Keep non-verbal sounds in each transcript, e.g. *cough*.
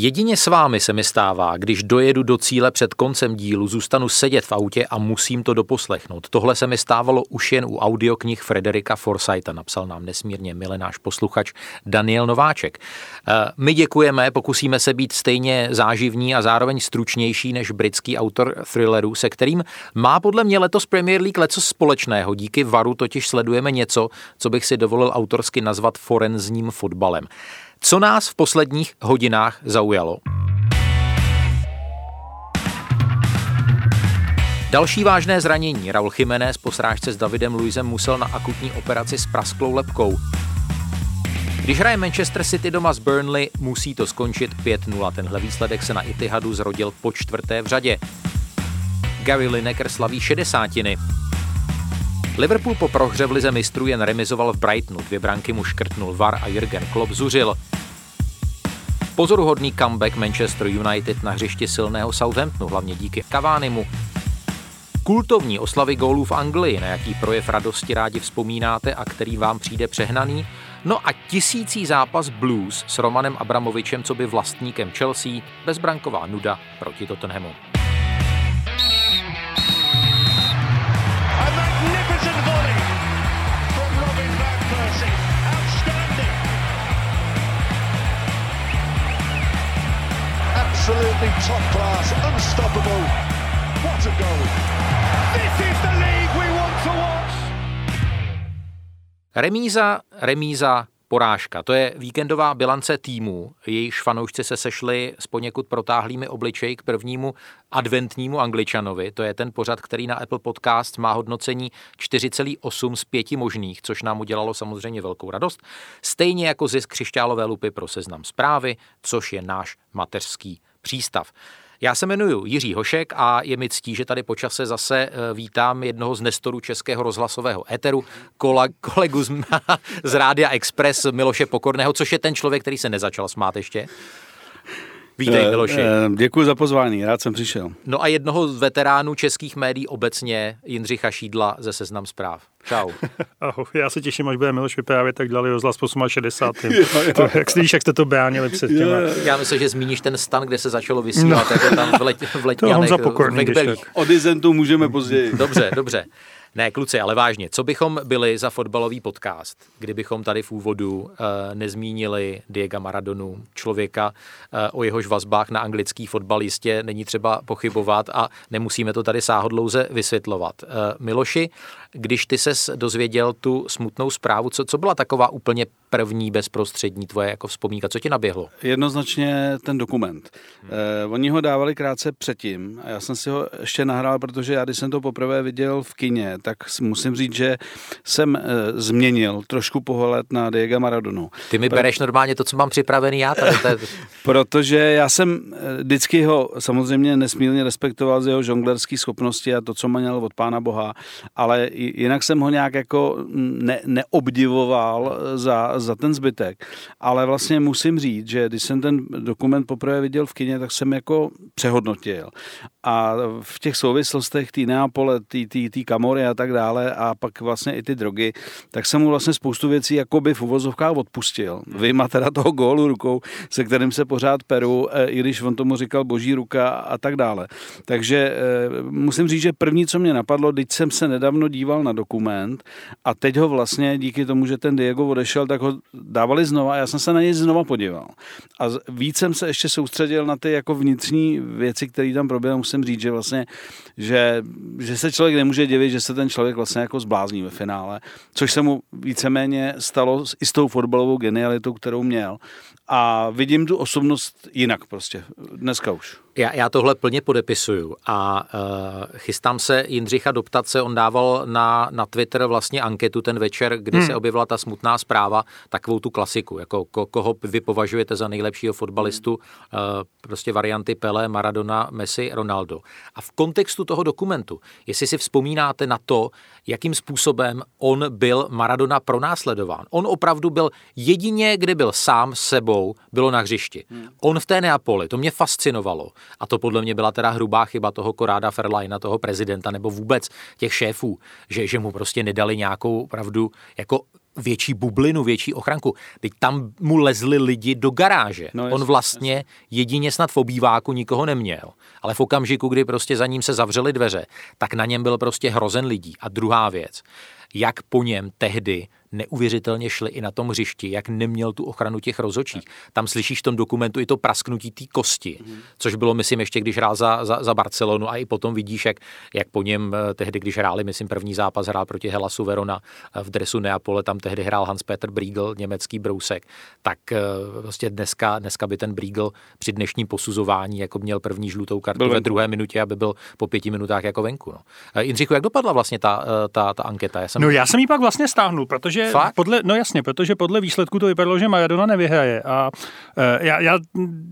Jedině s vámi se mi stává, když dojedu do cíle před koncem dílu, zůstanu sedět v autě a musím to doposlechnout. Tohle se mi stávalo už jen u audioknih Frederika Forsyta, napsal nám nesmírně milý náš posluchač Daniel Nováček. Eh, my děkujeme, pokusíme se být stejně záživní a zároveň stručnější než britský autor thrillerů, se kterým má podle mě letos Premier League leco společného. Díky VARu totiž sledujeme něco, co bych si dovolil autorsky nazvat forenzním fotbalem. Co nás v posledních hodinách zaujalo? Další vážné zranění. Raul Jiménez po srážce s Davidem Luizem musel na akutní operaci s prasklou lepkou. Když hraje Manchester City doma z Burnley, musí to skončit 5-0. Tenhle výsledek se na Itihadu zrodil po čtvrté v řadě. Gary Lineker slaví šedesátiny. Liverpool po prohře v lize mistrů jen remizoval v Brightonu, dvě branky mu škrtnul VAR a Jürgen Klopp zuřil. Pozoruhodný comeback Manchester United na hřišti silného Southamptonu, hlavně díky Cavánimu. Kultovní oslavy gólů v Anglii, na jaký projev radosti rádi vzpomínáte a který vám přijde přehnaný, no a tisící zápas Blues s Romanem Abramovičem, co by vlastníkem Chelsea, bezbranková nuda proti Tottenhamu. Absolutely top class, unstoppable. What a goal! This is the league we want to watch. Remíza, remíza, porážka. To je víkendová bilance týmů. Jejíž fanoušci se sešli s poněkud protáhlými obličeji k prvnímu adventnímu angličanovi. To je ten pořad, který na Apple Podcast má hodnocení 4,8 z 5 možných, což nám udělalo samozřejmě velkou radost. Stejně jako zisk křišťálové lupy pro seznam zprávy, což je náš mateřský přístav. Já se jmenuji Jiří Hošek a je mi ctí, že tady počase zase eh, vítám jednoho z nestorů českého rozhlasového éteru, kolegu z, *laughs* z Rádia Express Miloše Pokorného, což je ten člověk, který se nezačal smát ještě. Vítej, eh, Miloši. Eh, děkuji za pozvání, rád jsem přišel. No a jednoho z veteránů českých médií obecně, Jindřicha Šídla ze Seznam zpráv. Čau. *laughs* Ahoj, já se těším, až bude Miloš vyprávět, tak dali rozhlas po 68. *laughs* jo, jo. To, jak slyšíš, jak jste to bránili před těma. Já myslím, že zmíníš ten stan, kde se začalo vysílat, no. jako tam v, let, v letňanech. To pokorný, Od Izentu můžeme později. Dobře, dobře. Ne, kluci, ale vážně, co bychom byli za fotbalový podcast, kdybychom tady v úvodu uh, nezmínili Diego Maradonu, člověka, uh, o jehož vazbách na anglický fotbal jistě není třeba pochybovat a nemusíme to tady sáhodlouze vysvětlovat. Uh, Miloši, když ty ses dozvěděl tu smutnou zprávu, co, co byla taková úplně první bezprostřední tvoje jako vzpomínka? Co ti naběhlo? Jednoznačně ten dokument. Hmm. Eh, oni ho dávali krátce předtím a já jsem si ho ještě nahrál, protože já, když jsem to poprvé viděl v kině, tak musím říct, že jsem eh, změnil trošku pohled na Diego Maradonu. Ty mi bereš normálně to, co mám připravený já tady. Je... *laughs* protože já jsem eh, vždycky ho samozřejmě nesmírně respektoval z jeho žonglerské schopnosti a to, co měl od Pána Boha, ale jinak jsem ho nějak jako ne, neobdivoval za, za ten zbytek. Ale vlastně musím říct, že když jsem ten dokument poprvé viděl v kině, tak jsem jako přehodnotil. A v těch souvislostech té Neapole, té Kamory a tak dále a pak vlastně i ty drogy, tak jsem mu vlastně spoustu věcí jakoby v uvozovkách odpustil. Vyjma teda toho gólu rukou, se kterým se pořád peru, e, i když on tomu říkal boží ruka a tak dále. Takže e, musím říct, že první, co mě napadlo, když jsem se nedávno díval na dokument a teď ho vlastně díky tomu, že ten Diego odešel, tak ho dávali znova a já jsem se na něj znova podíval. A víc jsem se ještě soustředil na ty jako vnitřní věci, které tam proběhly. Říct, že vlastně, že, že se člověk nemůže divit, že se ten člověk vlastně jako zblázní ve finále, což se mu víceméně stalo i s tou fotbalovou genialitou, kterou měl. A vidím tu osobnost jinak prostě, dneska už. Já, já tohle plně podepisuju a uh, chystám se Jindřicha doptat se, on dával na, na Twitter vlastně anketu ten večer, kdy hmm. se objevila ta smutná zpráva, takovou tu klasiku, jako ko, koho vy považujete za nejlepšího fotbalistu, hmm. uh, prostě varianty Pele, Maradona, Messi, Ronaldo. A v kontextu toho dokumentu, jestli si vzpomínáte na to, jakým způsobem on byl Maradona pronásledován. On opravdu byl jedině, kdy byl sám sebou, bylo na hřišti. Hmm. On v té Neapoli, to mě fascinovalo. A to podle mě byla teda hrubá chyba toho Koráda Ferlajna, toho prezidenta, nebo vůbec těch šéfů, že, že mu prostě nedali nějakou opravdu jako větší bublinu, větší ochranku. Teď tam mu lezli lidi do garáže. No, On vlastně jedině snad v obýváku nikoho neměl. Ale v okamžiku, kdy prostě za ním se zavřely dveře, tak na něm byl prostě hrozen lidí. A druhá věc, jak po něm tehdy neuvěřitelně šli i na tom hřišti, jak neměl tu ochranu těch rozočích. Tam slyšíš v tom dokumentu i to prasknutí té kosti, mm. což bylo, myslím, ještě když hrál za, za, za Barcelonu a i potom vidíš, jak, jak po něm eh, tehdy, když hráli, myslím, první zápas hrál proti Helasu Verona eh, v dresu Neapole, tam tehdy hrál Hans-Peter Briegel, německý brousek, tak vlastně dneska, dneska by ten Briegel při dnešním posuzování jako měl první žlutou kartu byl ve druhé minutě, aby byl po pěti minutách jako venku. No. Jindřichu, jak dopadla vlastně ta, ta, ta anketa? Já jsem... No já jsem ji pak vlastně stáhnul, protože Fakt? podle, no jasně, protože podle výsledku to vypadalo, že Maradona nevyhraje a uh, já, já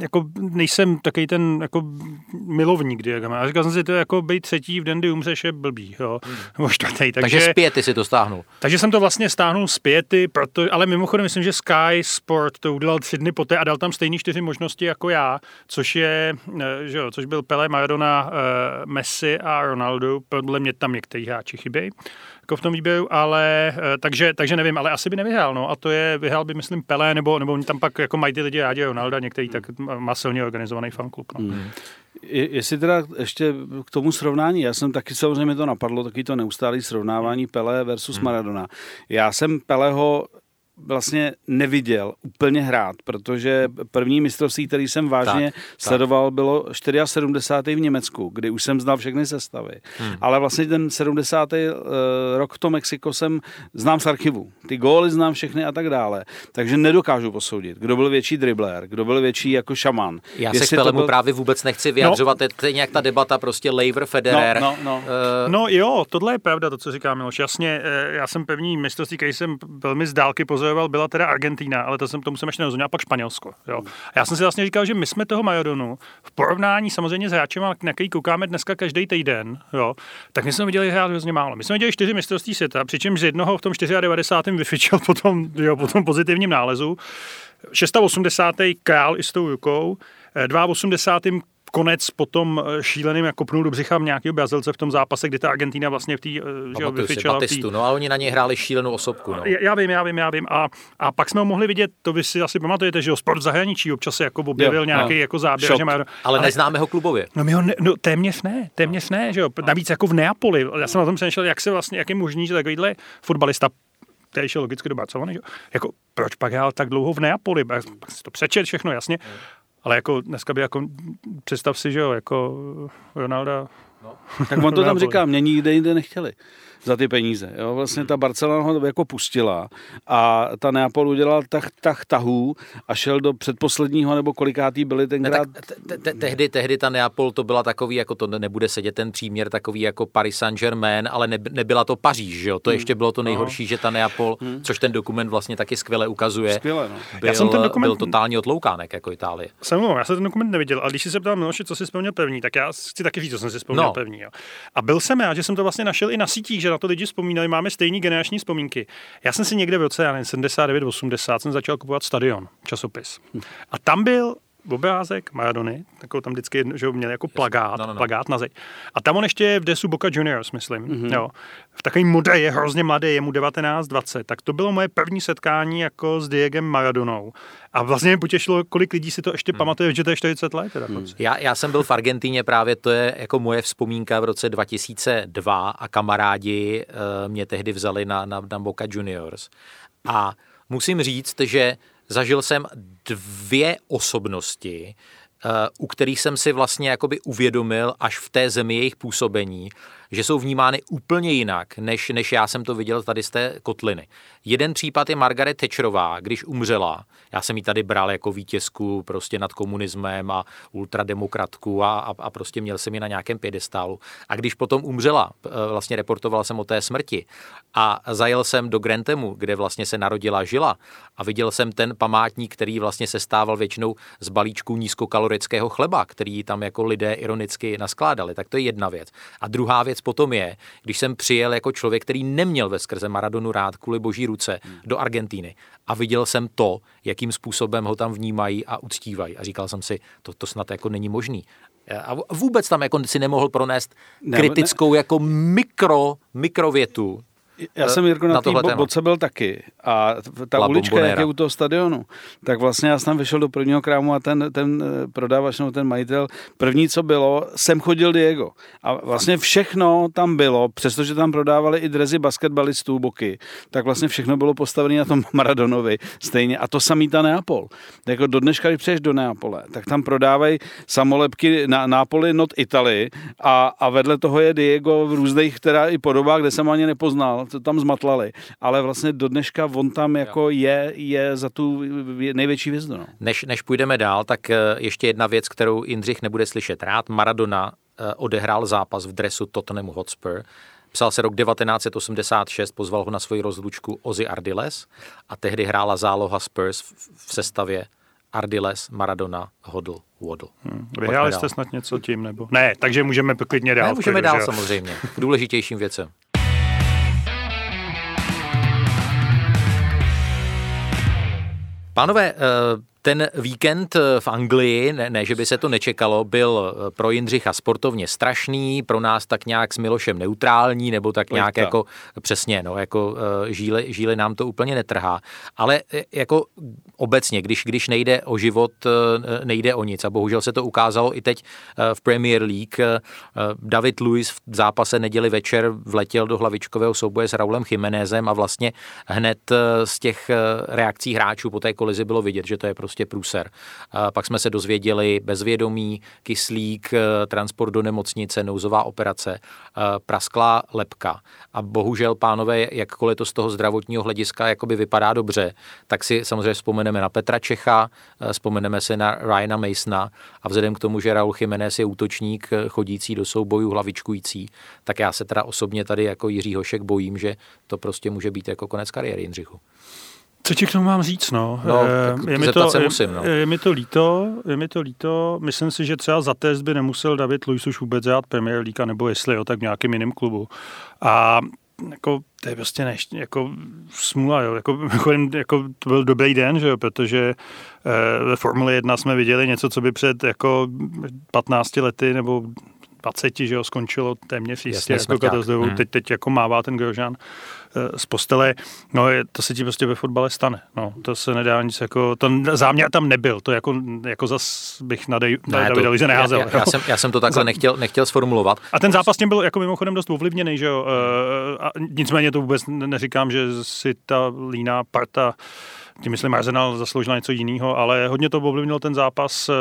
jako nejsem takový ten jako milovník diagrama. A říkal jsem si, to jako být třetí v den, kdy umřeš, je blbý, jo. Hmm. Nebo čtvrtý. Takže, takže zpět ty si to stáhnul. Takže jsem to vlastně stáhnul zpět, proto, ale mimochodem myslím, že Sky Sport to udělal tři dny poté a dal tam stejný čtyři možnosti jako já, což je, eh, že jo, což byl Pele, Maradona, uh, Messi a Ronaldo. Podle mě tam některý hráči chybějí jako v tom výběru, ale eh, takže, takže nevím, ale asi by nevyhrál, no a to je, vyhrál by myslím Pelé, nebo, nebo oni tam pak jako mají ty lidi rádi Ronalda, některý tak má silně organizovaný fanklub. No. Hmm. Jestli teda ještě k tomu srovnání, já jsem taky samozřejmě to napadlo, taky to neustálé srovnávání Pele versus hmm. Maradona. Já jsem Peleho vlastně neviděl úplně hrát, protože první mistrovství, který jsem vážně tak, sledoval, tak. bylo 74. v Německu, kdy už jsem znal všechny sestavy. Hmm. Ale vlastně ten 70. Eh, rok v tom Mexiko jsem znám z archivu. Ty góly znám všechny a tak dále. Takže nedokážu posoudit, kdo byl větší dribler, kdo byl větší jako šaman. Já se k Pelemu byl... právě vůbec nechci vyjadřovat. No. To je nějak ta debata prostě Lever, Federer. No, no, no. Uh... no jo, tohle je pravda, to, co říká Miloš. Jasně, eh, já jsem pevný mistrovství, který jsem velmi z dálky pozoroval pozoroval, byla teda Argentína, ale to jsem tomu jsem ještě nerozuměl, a pak Španělsko. Jo. A já jsem si vlastně říkal, že my jsme toho Maradonu v porovnání samozřejmě s hráčem, na který koukáme dneska každý týden, jo, tak my jsme viděli hrát hrozně málo. My jsme viděli čtyři mistrovství světa, přičemž z jednoho v tom 94. vyfičel *laughs* potom, jo, potom pozitivním nálezu. 680. král i s tou rukou, 82 konec potom eh, šíleným jako pnul do břicha nějakého Brazilce v tom zápase, kdy ta Argentina vlastně v té vyfičela. Batistu, no a oni na něj hráli šílenou osobku. No. Já, já vím, já vím, já vím. A, a pak jsme ho mohli vidět, to vy si asi pamatujete, že jo, sport v zahraničí občas se jako objevil jo, nějaký no. jako záběr. Že má, ale, ale, neznáme ho klubově. No, my ho ne, no téměř ne, téměř ne, že jo. Navíc jako v Neapoli. Já jsem na tom přemýšlel, jak se vlastně, jak je možný, že takovýhle fotbalista který šel logicky do Barcelony, že? jako proč pak hrál tak dlouho v Neapoli, pak si to přečet všechno jasně, ale jako dneska by jako, představ si, že jo, jako Ronaldo. No. Tak on to tam říká, mě nikde jinde nechtěli za ty peníze. Jo? Vlastně ta Barcelona ho jako pustila a ta Neapol udělal tah, tah tahů a šel do předposledního nebo kolikátý byli tenkrát. Ne, te, tehdy, tehdy ta Neapol to byla takový, jako to nebude sedět ten příměr, takový jako Paris Saint-Germain, ale ne, nebyla to Paříž, že jo? To hmm. ještě bylo to nejhorší, no. že ta Neapol, hmm. což ten dokument vlastně taky skvěle ukazuje, skvěle, no. byl, já jsem ten dokument... byl totálně otloukánek jako Itálie. Jsem já jsem ten dokument neviděl, ale když si se ptal Miloši, co si vzpomněl pevní, tak já chci taky říct, co jsem si vzpomněl no. pevní. Jo. A byl jsem já, že jsem to vlastně našel i na sítích, že na to lidi vzpomínali, máme stejný generační vzpomínky. Já jsem si někde v roce 79-80 jsem začal kupovat Stadion, časopis. A tam byl obrázek Maradony, takovou tam vždycky že měl jako plagát, no, no, no. plagát na zeď. A tam on ještě je v desu Boca Juniors, myslím. Mm-hmm. Jo. V takový modré, je hrozně mladý, je mu 19-20. Tak to bylo moje první setkání jako s Diegem Maradonou. A vlastně mě potěšilo, kolik lidí si to ještě hmm. pamatuje, že to je 40 let. Teda, hmm. já, já jsem byl v Argentíně právě, to je jako moje vzpomínka v roce 2002 a kamarádi uh, mě tehdy vzali na, na, na Boca Juniors. A musím říct, že zažil jsem dvě osobnosti, uh, u kterých jsem si vlastně jakoby uvědomil až v té zemi jejich působení, že jsou vnímány úplně jinak, než, než já jsem to viděl tady z té kotliny. Jeden případ je Margaret Thatcherová, když umřela. Já jsem ji tady bral jako vítězku prostě nad komunismem a ultrademokratku a, a, a prostě měl jsem ji na nějakém pědestálu. A když potom umřela, eh, vlastně reportoval jsem o té smrti a zajel jsem do Grantemu, kde vlastně se narodila žila a viděl jsem ten památník, který vlastně se stával většinou z balíčků nízkokalorického chleba, který tam jako lidé ironicky naskládali. Tak to je jedna věc. A druhá věc potom je, když jsem přijel jako člověk, který neměl ve skrze Maradonu rád kvůli boží ruce do Argentíny a viděl jsem to, jakým způsobem ho tam vnímají a uctívají. A říkal jsem si, to, to snad jako není možný. A vůbec tam jako si nemohl pronést kritickou jako mikro, mikrovětu já jsem Jirko na, na té boce byl taky a ta La ulička, jak je u toho stadionu, tak vlastně já jsem tam vyšel do prvního krámu a ten, ten eh, prodávač nebo ten majitel, první, co bylo, sem chodil Diego. A vlastně všechno tam bylo, přestože tam prodávali i drezy basketbalistů boky, tak vlastně všechno bylo postavené na tom *laughs* Maradonovi stejně. A to samý ta Neapol. Jako do dneška, když přeješ do Neapole, tak tam prodávají samolepky na Nápoli not Italy a, a vedle toho je Diego v různých teda i podobách, kde jsem ani nepoznal to tam zmatlali, ale vlastně do dneška on tam jako je, je za tu největší hvězdu. No. Než, než půjdeme dál, tak eh, ještě jedna věc, kterou Jindřich nebude slyšet rád. Maradona eh, odehrál zápas v dresu Tottenhamu Hotspur. Psal se rok 1986, pozval ho na svoji rozlučku Ozzy Ardiles a tehdy hrála záloha Spurs v sestavě Ardiles, Maradona, Hodl, Waddle. Hmm. Vyhráli jste snad něco tím, nebo? Ne, takže můžeme klidně dál. Ne, můžeme dál samozřejmě, k důležitějším věcem. Pánové, eh, ten víkend eh, v Anglii, ne, ne, že by se to nečekalo, byl eh, pro Jindřicha sportovně strašný, pro nás tak nějak s Milošem neutrální, nebo tak nějak Pojďte. jako přesně, no, jako uh, žíly, žíly nám to úplně netrhá. Ale jako obecně, když, když nejde o život, nejde o nic. A bohužel se to ukázalo i teď v Premier League. David Luiz v zápase neděli večer vletěl do hlavičkového souboje s Raulem Jiménezem a vlastně hned z těch reakcí hráčů po té kolizi bylo vidět, že to je prostě prostě průser. Pak jsme se dozvěděli bezvědomí, kyslík, eh, transport do nemocnice, nouzová operace, eh, prasklá lepka. A bohužel, pánové, jakkoliv to z toho zdravotního hlediska jakoby vypadá dobře, tak si samozřejmě vzpomeneme na Petra Čecha, eh, vzpomeneme si na Ryana Masona a vzhledem k tomu, že Raul Jiménez je útočník chodící do soubojů, hlavičkující, tak já se teda osobně tady jako Jiří Hošek bojím, že to prostě může být jako konec kariéry Jindřichu. Co ti k tomu mám říct, no? no eh, je, mi to, se musím, no. je, je, mi to líto, je mi to líto. Myslím si, že třeba za test by nemusel David Luiz už vůbec dělat Premier League, nebo jestli jo, tak v nějakým jiném klubu. A jako, to je prostě neš, jako smůla, jo. *laughs* Jako, jako, to byl dobrý den, že jo, protože eh, ve Formule 1 jsme viděli něco, co by před jako 15 lety nebo 20, že jo, skončilo téměř jistě jako katastrofou. Hmm. Teď, teď jako mává ten Grožan eh, z postele. No, je, to se ti prostě ve fotbale stane. No, to se nedá nic jako, ten záměr tam nebyl. To jako, jako zas bych na, Dej, ne, Davida Lize neházel. Já, já, já, jsem, já jsem to takhle nechtěl, nechtěl sformulovat. A ten zápas tím byl jako mimochodem dost ovlivněný, že jo. E, a nicméně to vůbec neříkám, že si ta líná parta tím myslím Arsenal zasloužila něco jiného, ale hodně to ovlivnil ten zápas eh,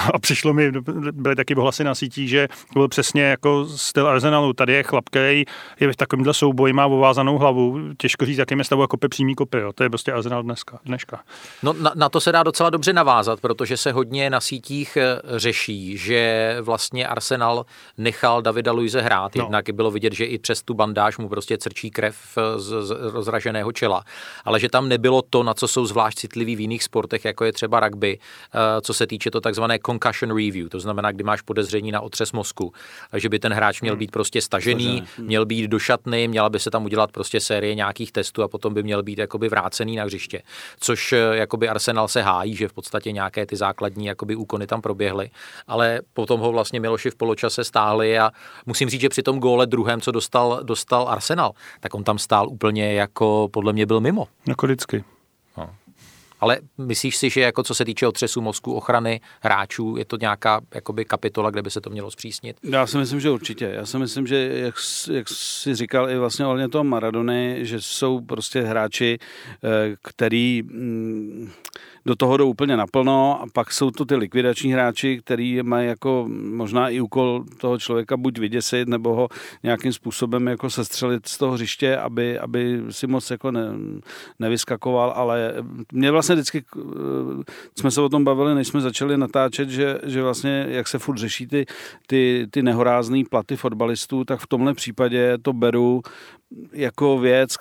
*laughs* a přišlo mi, byly taky ohlasy na sítí, že to byl přesně jako styl Arsenalu. Tady je chlap, který je v takovémhle souboji, má ovázanou hlavu, těžko říct, jakým je stavu jako přímý kopy. Jo. To je prostě Arsenal dneska. dneška. No, na, na, to se dá docela dobře navázat, protože se hodně na sítích eh, řeší, že vlastně Arsenal nechal Davida Luize hrát. No. Jednak bylo vidět, že i přes tu bandáž mu prostě crčí krev z, z rozraženého čela. Ale že tam nebylo to, na co jsou zvlášť citliví v jiných sportech, jako je třeba rugby, eh, co se týče to takzvané concussion review, to znamená, kdy máš podezření na otřes mozku, že by ten hráč měl hmm. být prostě stažený, hmm. měl být do šatny, měla by se tam udělat prostě série nějakých testů a potom by měl být jakoby vrácený na hřiště. Což eh, jakoby Arsenal se hájí, že v podstatě nějaké ty základní jakoby úkony tam proběhly, ale potom ho vlastně Miloši v poločase stáhli a musím říct, že při tom góle druhém, co dostal, dostal Arsenal, tak on tam stál úplně jako podle mě byl mimo. Jako vždycky. Ale myslíš si, že jako co se týče otřesu mozku, ochrany hráčů, je to nějaká jakoby kapitola, kde by se to mělo zpřísnit? Já si myslím, že určitě. Já si myslím, že jak, jak jsi říkal i vlastně ohledně toho Maradony, že jsou prostě hráči, eh, který mm, do toho jdou úplně naplno a pak jsou to ty likvidační hráči, který mají jako možná i úkol toho člověka buď vyděsit, nebo ho nějakým způsobem jako sestřelit z toho hřiště, aby, aby si moc jako ne, nevyskakoval, ale mě vlastně vždycky, eh, jsme se o tom bavili, než jsme začali natáčet, že, že vlastně jak se furt řeší ty, ty, ty nehorázné platy fotbalistů, tak v tomhle případě to beru jako věc,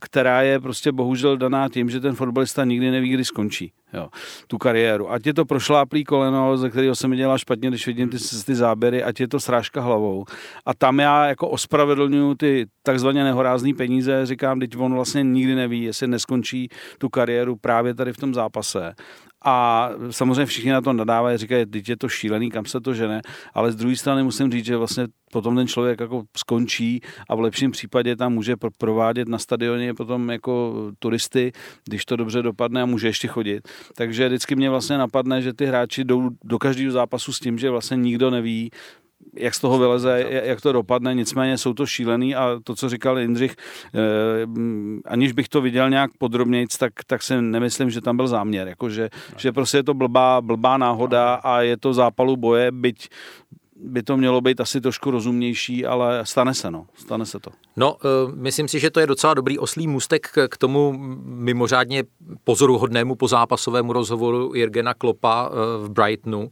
která je prostě bohužel daná tím, že ten fotbalista nikdy neví, kdy skončí jo, tu kariéru. Ať je to prošláplý koleno, ze kterého se mi dělá špatně, když vidím ty, ty záběry, ať je to srážka hlavou. A tam já jako ospravedlňuju ty takzvaně nehorázný peníze, říkám, teď on vlastně nikdy neví, jestli neskončí tu kariéru právě tady v tom zápase. A samozřejmě všichni na to nadávají, říkají, teď je to šílený, kam se to žene, ale z druhé strany musím říct, že vlastně potom ten člověk jako skončí a v lepším případě tam může provádět na stadioně potom jako turisty, když to dobře dopadne a může ještě chodit. Takže vždycky mě vlastně napadne, že ty hráči jdou do každého zápasu s tím, že vlastně nikdo neví, jak z toho vyleze, jak to dopadne, nicméně jsou to šílený a to, co říkal Jindřich, eh, aniž bych to viděl nějak podrobněji, tak, tak si nemyslím, že tam byl záměr, jako že, že prostě je to blbá, blbá náhoda a je to zápalu boje, byť by to mělo být asi trošku rozumnější, ale stane se, no. Stane se to. No, uh, myslím si, že to je docela dobrý oslý můstek k tomu mimořádně pozoruhodnému pozápasovému rozhovoru Jirgena Klopa uh, v Brightonu.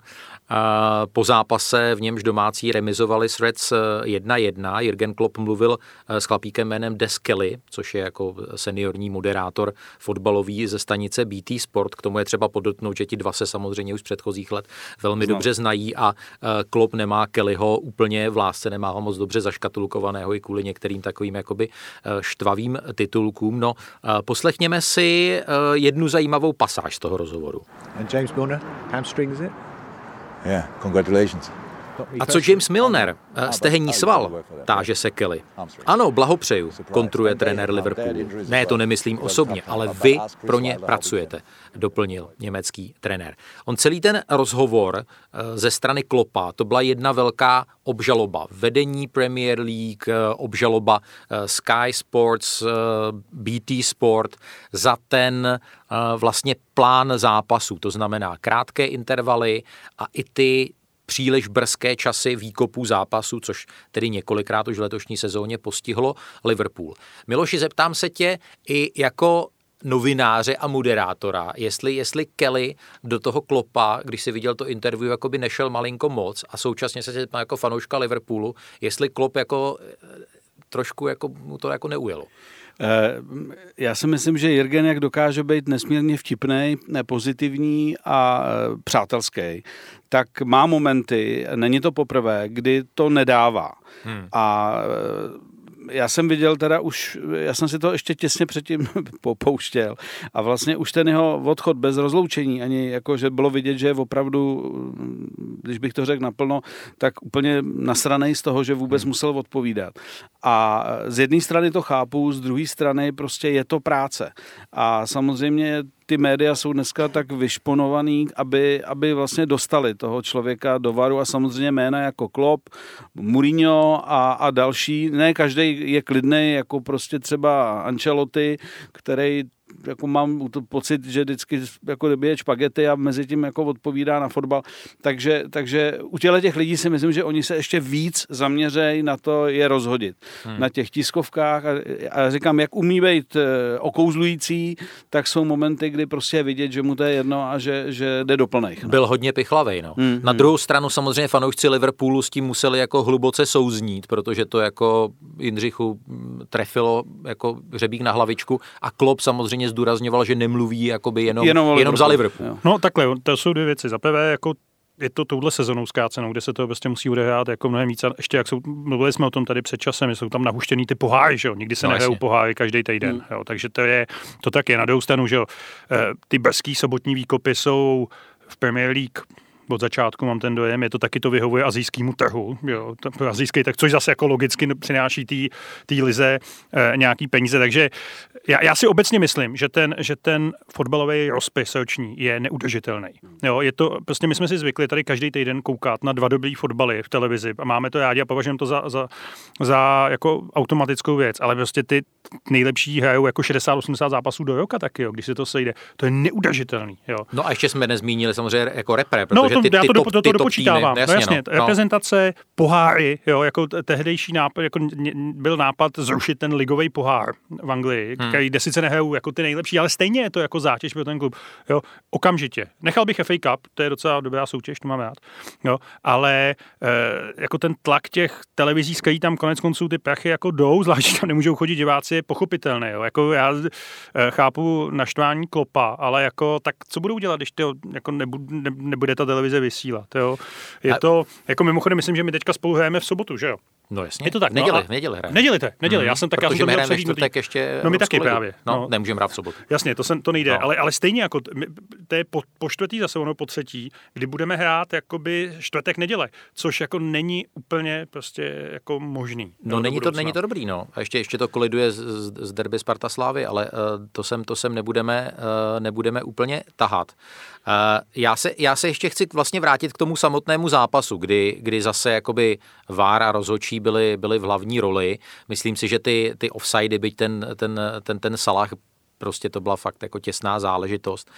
Po zápase v němž domácí remizovali s Reds 1-1. Jürgen Klopp mluvil eh, s chlapíkem jménem Des Kelly, což je jako seniorní moderátor fotbalový ze stanice BT Sport. K tomu je třeba podotknout, že ti dva se samozřejmě už z předchozích let velmi Znám. dobře znají a eh, Klopp nemá Kellyho úplně v lásce, nemá ho moc dobře zaškatulkovaného i kvůli některým takovým jakoby eh, štvavým titulkům. No, poslechněme si jednu zajímavou pasáž z toho rozhovoru. And James Milner, hamstring is it? Yeah, congratulations. A co James Milner? Eh, Stehenní sval? Táže se Kelly. Ano, blahopřeju, kontruje trenér Liverpoolu. Ne, to nemyslím osobně, ale vy pro ně pracujete, doplnil německý trenér. On celý ten rozhovor eh, ze strany Klopa, to byla jedna velká obžaloba. Vedení Premier League, eh, obžaloba Sky Sports, BT Sport za ten vlastně plán zápasu, to znamená krátké intervaly a i ty příliš brzké časy výkopů zápasu, což tedy několikrát už v letošní sezóně postihlo Liverpool. Miloši, zeptám se tě i jako novináře a moderátora, jestli, jestli Kelly do toho klopa, když si viděl to interview, jako by nešel malinko moc a současně se zeptám jako fanouška Liverpoolu, jestli klop jako eh, trošku jako mu to jako neujelo. Eh, já si myslím, že Jirgen, jak dokáže být nesmírně vtipný, pozitivní a eh, přátelský, tak má momenty, není to poprvé, kdy to nedává. Hmm. A já jsem viděl teda už, já jsem si to ještě těsně předtím *laughs* popouštěl a vlastně už ten jeho odchod bez rozloučení, ani jako, že bylo vidět, že je opravdu, když bych to řekl naplno, tak úplně nasranej z toho, že vůbec hmm. musel odpovídat. A z jedné strany to chápu, z druhé strany prostě je to práce. A samozřejmě ty média jsou dneska tak vyšponovaný, aby, aby vlastně dostali toho člověka do varu a samozřejmě jména jako Klopp, Mourinho a, a další. Ne každý je klidný, jako prostě třeba Ancelotti, který jako mám to pocit, že vždycky jako dobije špagety a mezi tím jako odpovídá na fotbal. Takže, takže u těle těch lidí si myslím, že oni se ještě víc zaměřejí na to je rozhodit. Hmm. Na těch tiskovkách a, a říkám, jak umí být eh, okouzlující, tak jsou momenty, kdy prostě je vidět, že mu to je jedno a že, že jde do plných. No. Byl hodně pichlavej, no. Hmm, na hmm. druhou stranu samozřejmě fanoušci Liverpoolu s tím museli jako hluboce souznít, protože to jako Jindřichu trefilo jako řebík na hlavičku a Klopp samozřejmě samozřejmě zdůrazňoval, že nemluví jakoby jenom, jenom, jenom za Liverpool. No takhle, to jsou dvě věci. Za prvé, jako je to touhle sezonou zkácenou, kde se to prostě musí odehrát jako mnohem víc. A ještě jak jsou, mluvili jsme o tom tady před časem, jsou tam nahuštěný ty poháry, že jo? Nikdy se no, nehrajou poháry každý týden, hmm. jo? takže to je, to tak je. Na druhou stranu, že jo? Eh, ty brzký sobotní výkopy jsou v Premier League od začátku, mám ten dojem, je to taky to vyhovuje azijskému trhu, jo, to, azijský tak, což zase jako logicky přináší té lize e, nějaký peníze, takže já, já, si obecně myslím, že ten, že ten fotbalový rozpis roční je neudržitelný. Jo, je to, prostě my jsme si zvykli tady každý týden koukat na dva dobrý fotbaly v televizi a máme to rádi a považujeme to za, za, za jako automatickou věc, ale prostě ty nejlepší hrajou jako 60-80 zápasů do roka taky, jo, když se to sejde. To je neudržitelný. Jo. No a ještě jsme nezmínili samozřejmě jako repre, no, protože no, to, ty, já ty to, top, to, to, ty to dopočítávám. Týmy, jasně, no, jasně, no, reprezentace, poháry, jo, jako tehdejší nápad, jako byl nápad zrušit ten ligový pohár v Anglii, hmm. který, kde sice nehrajou jako ty nejlepší, ale stejně je to jako zátěž pro ten klub. Jo, okamžitě. Nechal bych FA Cup, to je docela dobrá soutěž, to mám rád. Jo, ale e, jako ten tlak těch televizí, který tam konec konců ty prachy jako jdou, zvlášť tam nemůžou chodit diváci, je pochopitelné. Jo. Jako já e, chápu naštvání klopa, ale jako tak co budou dělat, když to jako nebude, ne, nebude ta televize vysílat. Jo. Je to, jako mimochodem, myslím, že my teďka spolu hrajeme v sobotu, že jo? No jasně. Je to tak. Neděli, no, neděli hrajeme. Neděli, te, neděli. Mm, já jsem tak, já jsem to hrajeme čtvrtek ještě No my taky právě. No, no. nemůžeme hrát v sobotu. Jasně, to, sem, to nejde, no. ale, ale stejně jako, to je po, po čtvrtý zase ono po třetí, kdy budeme hrát jakoby čtvrtek neděle, což jako není úplně prostě jako možný. No není to, není to dobrý, no. A ještě, ještě to koliduje z, z derby Sparta Slávy, ale uh, to sem, to sem nebudeme, uh, nebudeme úplně tahat. Uh, já, se, já se ještě chci vlastně vrátit k tomu samotnému zápasu, kdy, kdy zase jakoby VAR a rozhodčí byli, byli v hlavní roli. Myslím si, že ty, ty offsidy, byť ten, ten, ten, ten Salah prostě to byla fakt jako těsná záležitost.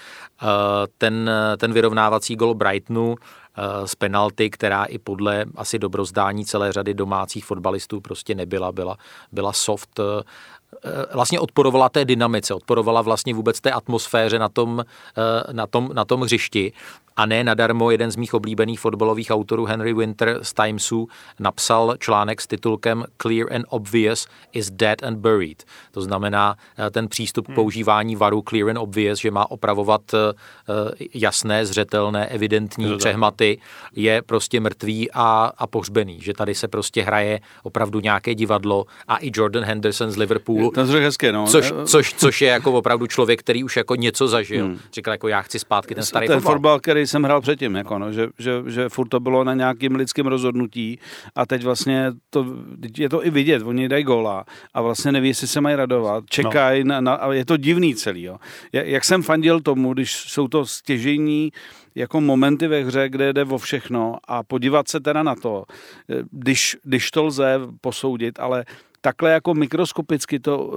Ten, ten vyrovnávací gol Brightonu z penalty, která i podle asi dobrozdání celé řady domácích fotbalistů prostě nebyla, byla, byla soft vlastně odporovala té dynamice, odporovala vlastně vůbec té atmosféře na tom, na tom, na tom hřišti. A ne nadarmo jeden z mých oblíbených fotbalových autorů Henry Winter z Timesu napsal článek s titulkem Clear and Obvious is dead and buried. To znamená ten přístup k používání varu Clear and Obvious, že má opravovat jasné, zřetelné, evidentní přehmaty, je prostě mrtvý a, a pohřbený. Že tady se prostě hraje opravdu nějaké divadlo a i Jordan Henderson z Liverpoolu. To je hezké, no. Což, což, což je jako opravdu člověk, který už jako něco zažil. Hmm. Říkal jako já chci zpátky ten starý ten fotbal. fotbal který jsem hrál předtím, jako no, že, že, že furt to bylo na nějakým lidském rozhodnutí a teď vlastně to, je to i vidět, oni dají góla a vlastně neví, jestli se mají radovat, čekají no. na, na, a je to divný celý. Jo. Jak jsem fandil tomu, když jsou to stěžení jako momenty ve hře, kde jde o všechno a podívat se teda na to, když, když to lze posoudit, ale takhle jako mikroskopicky to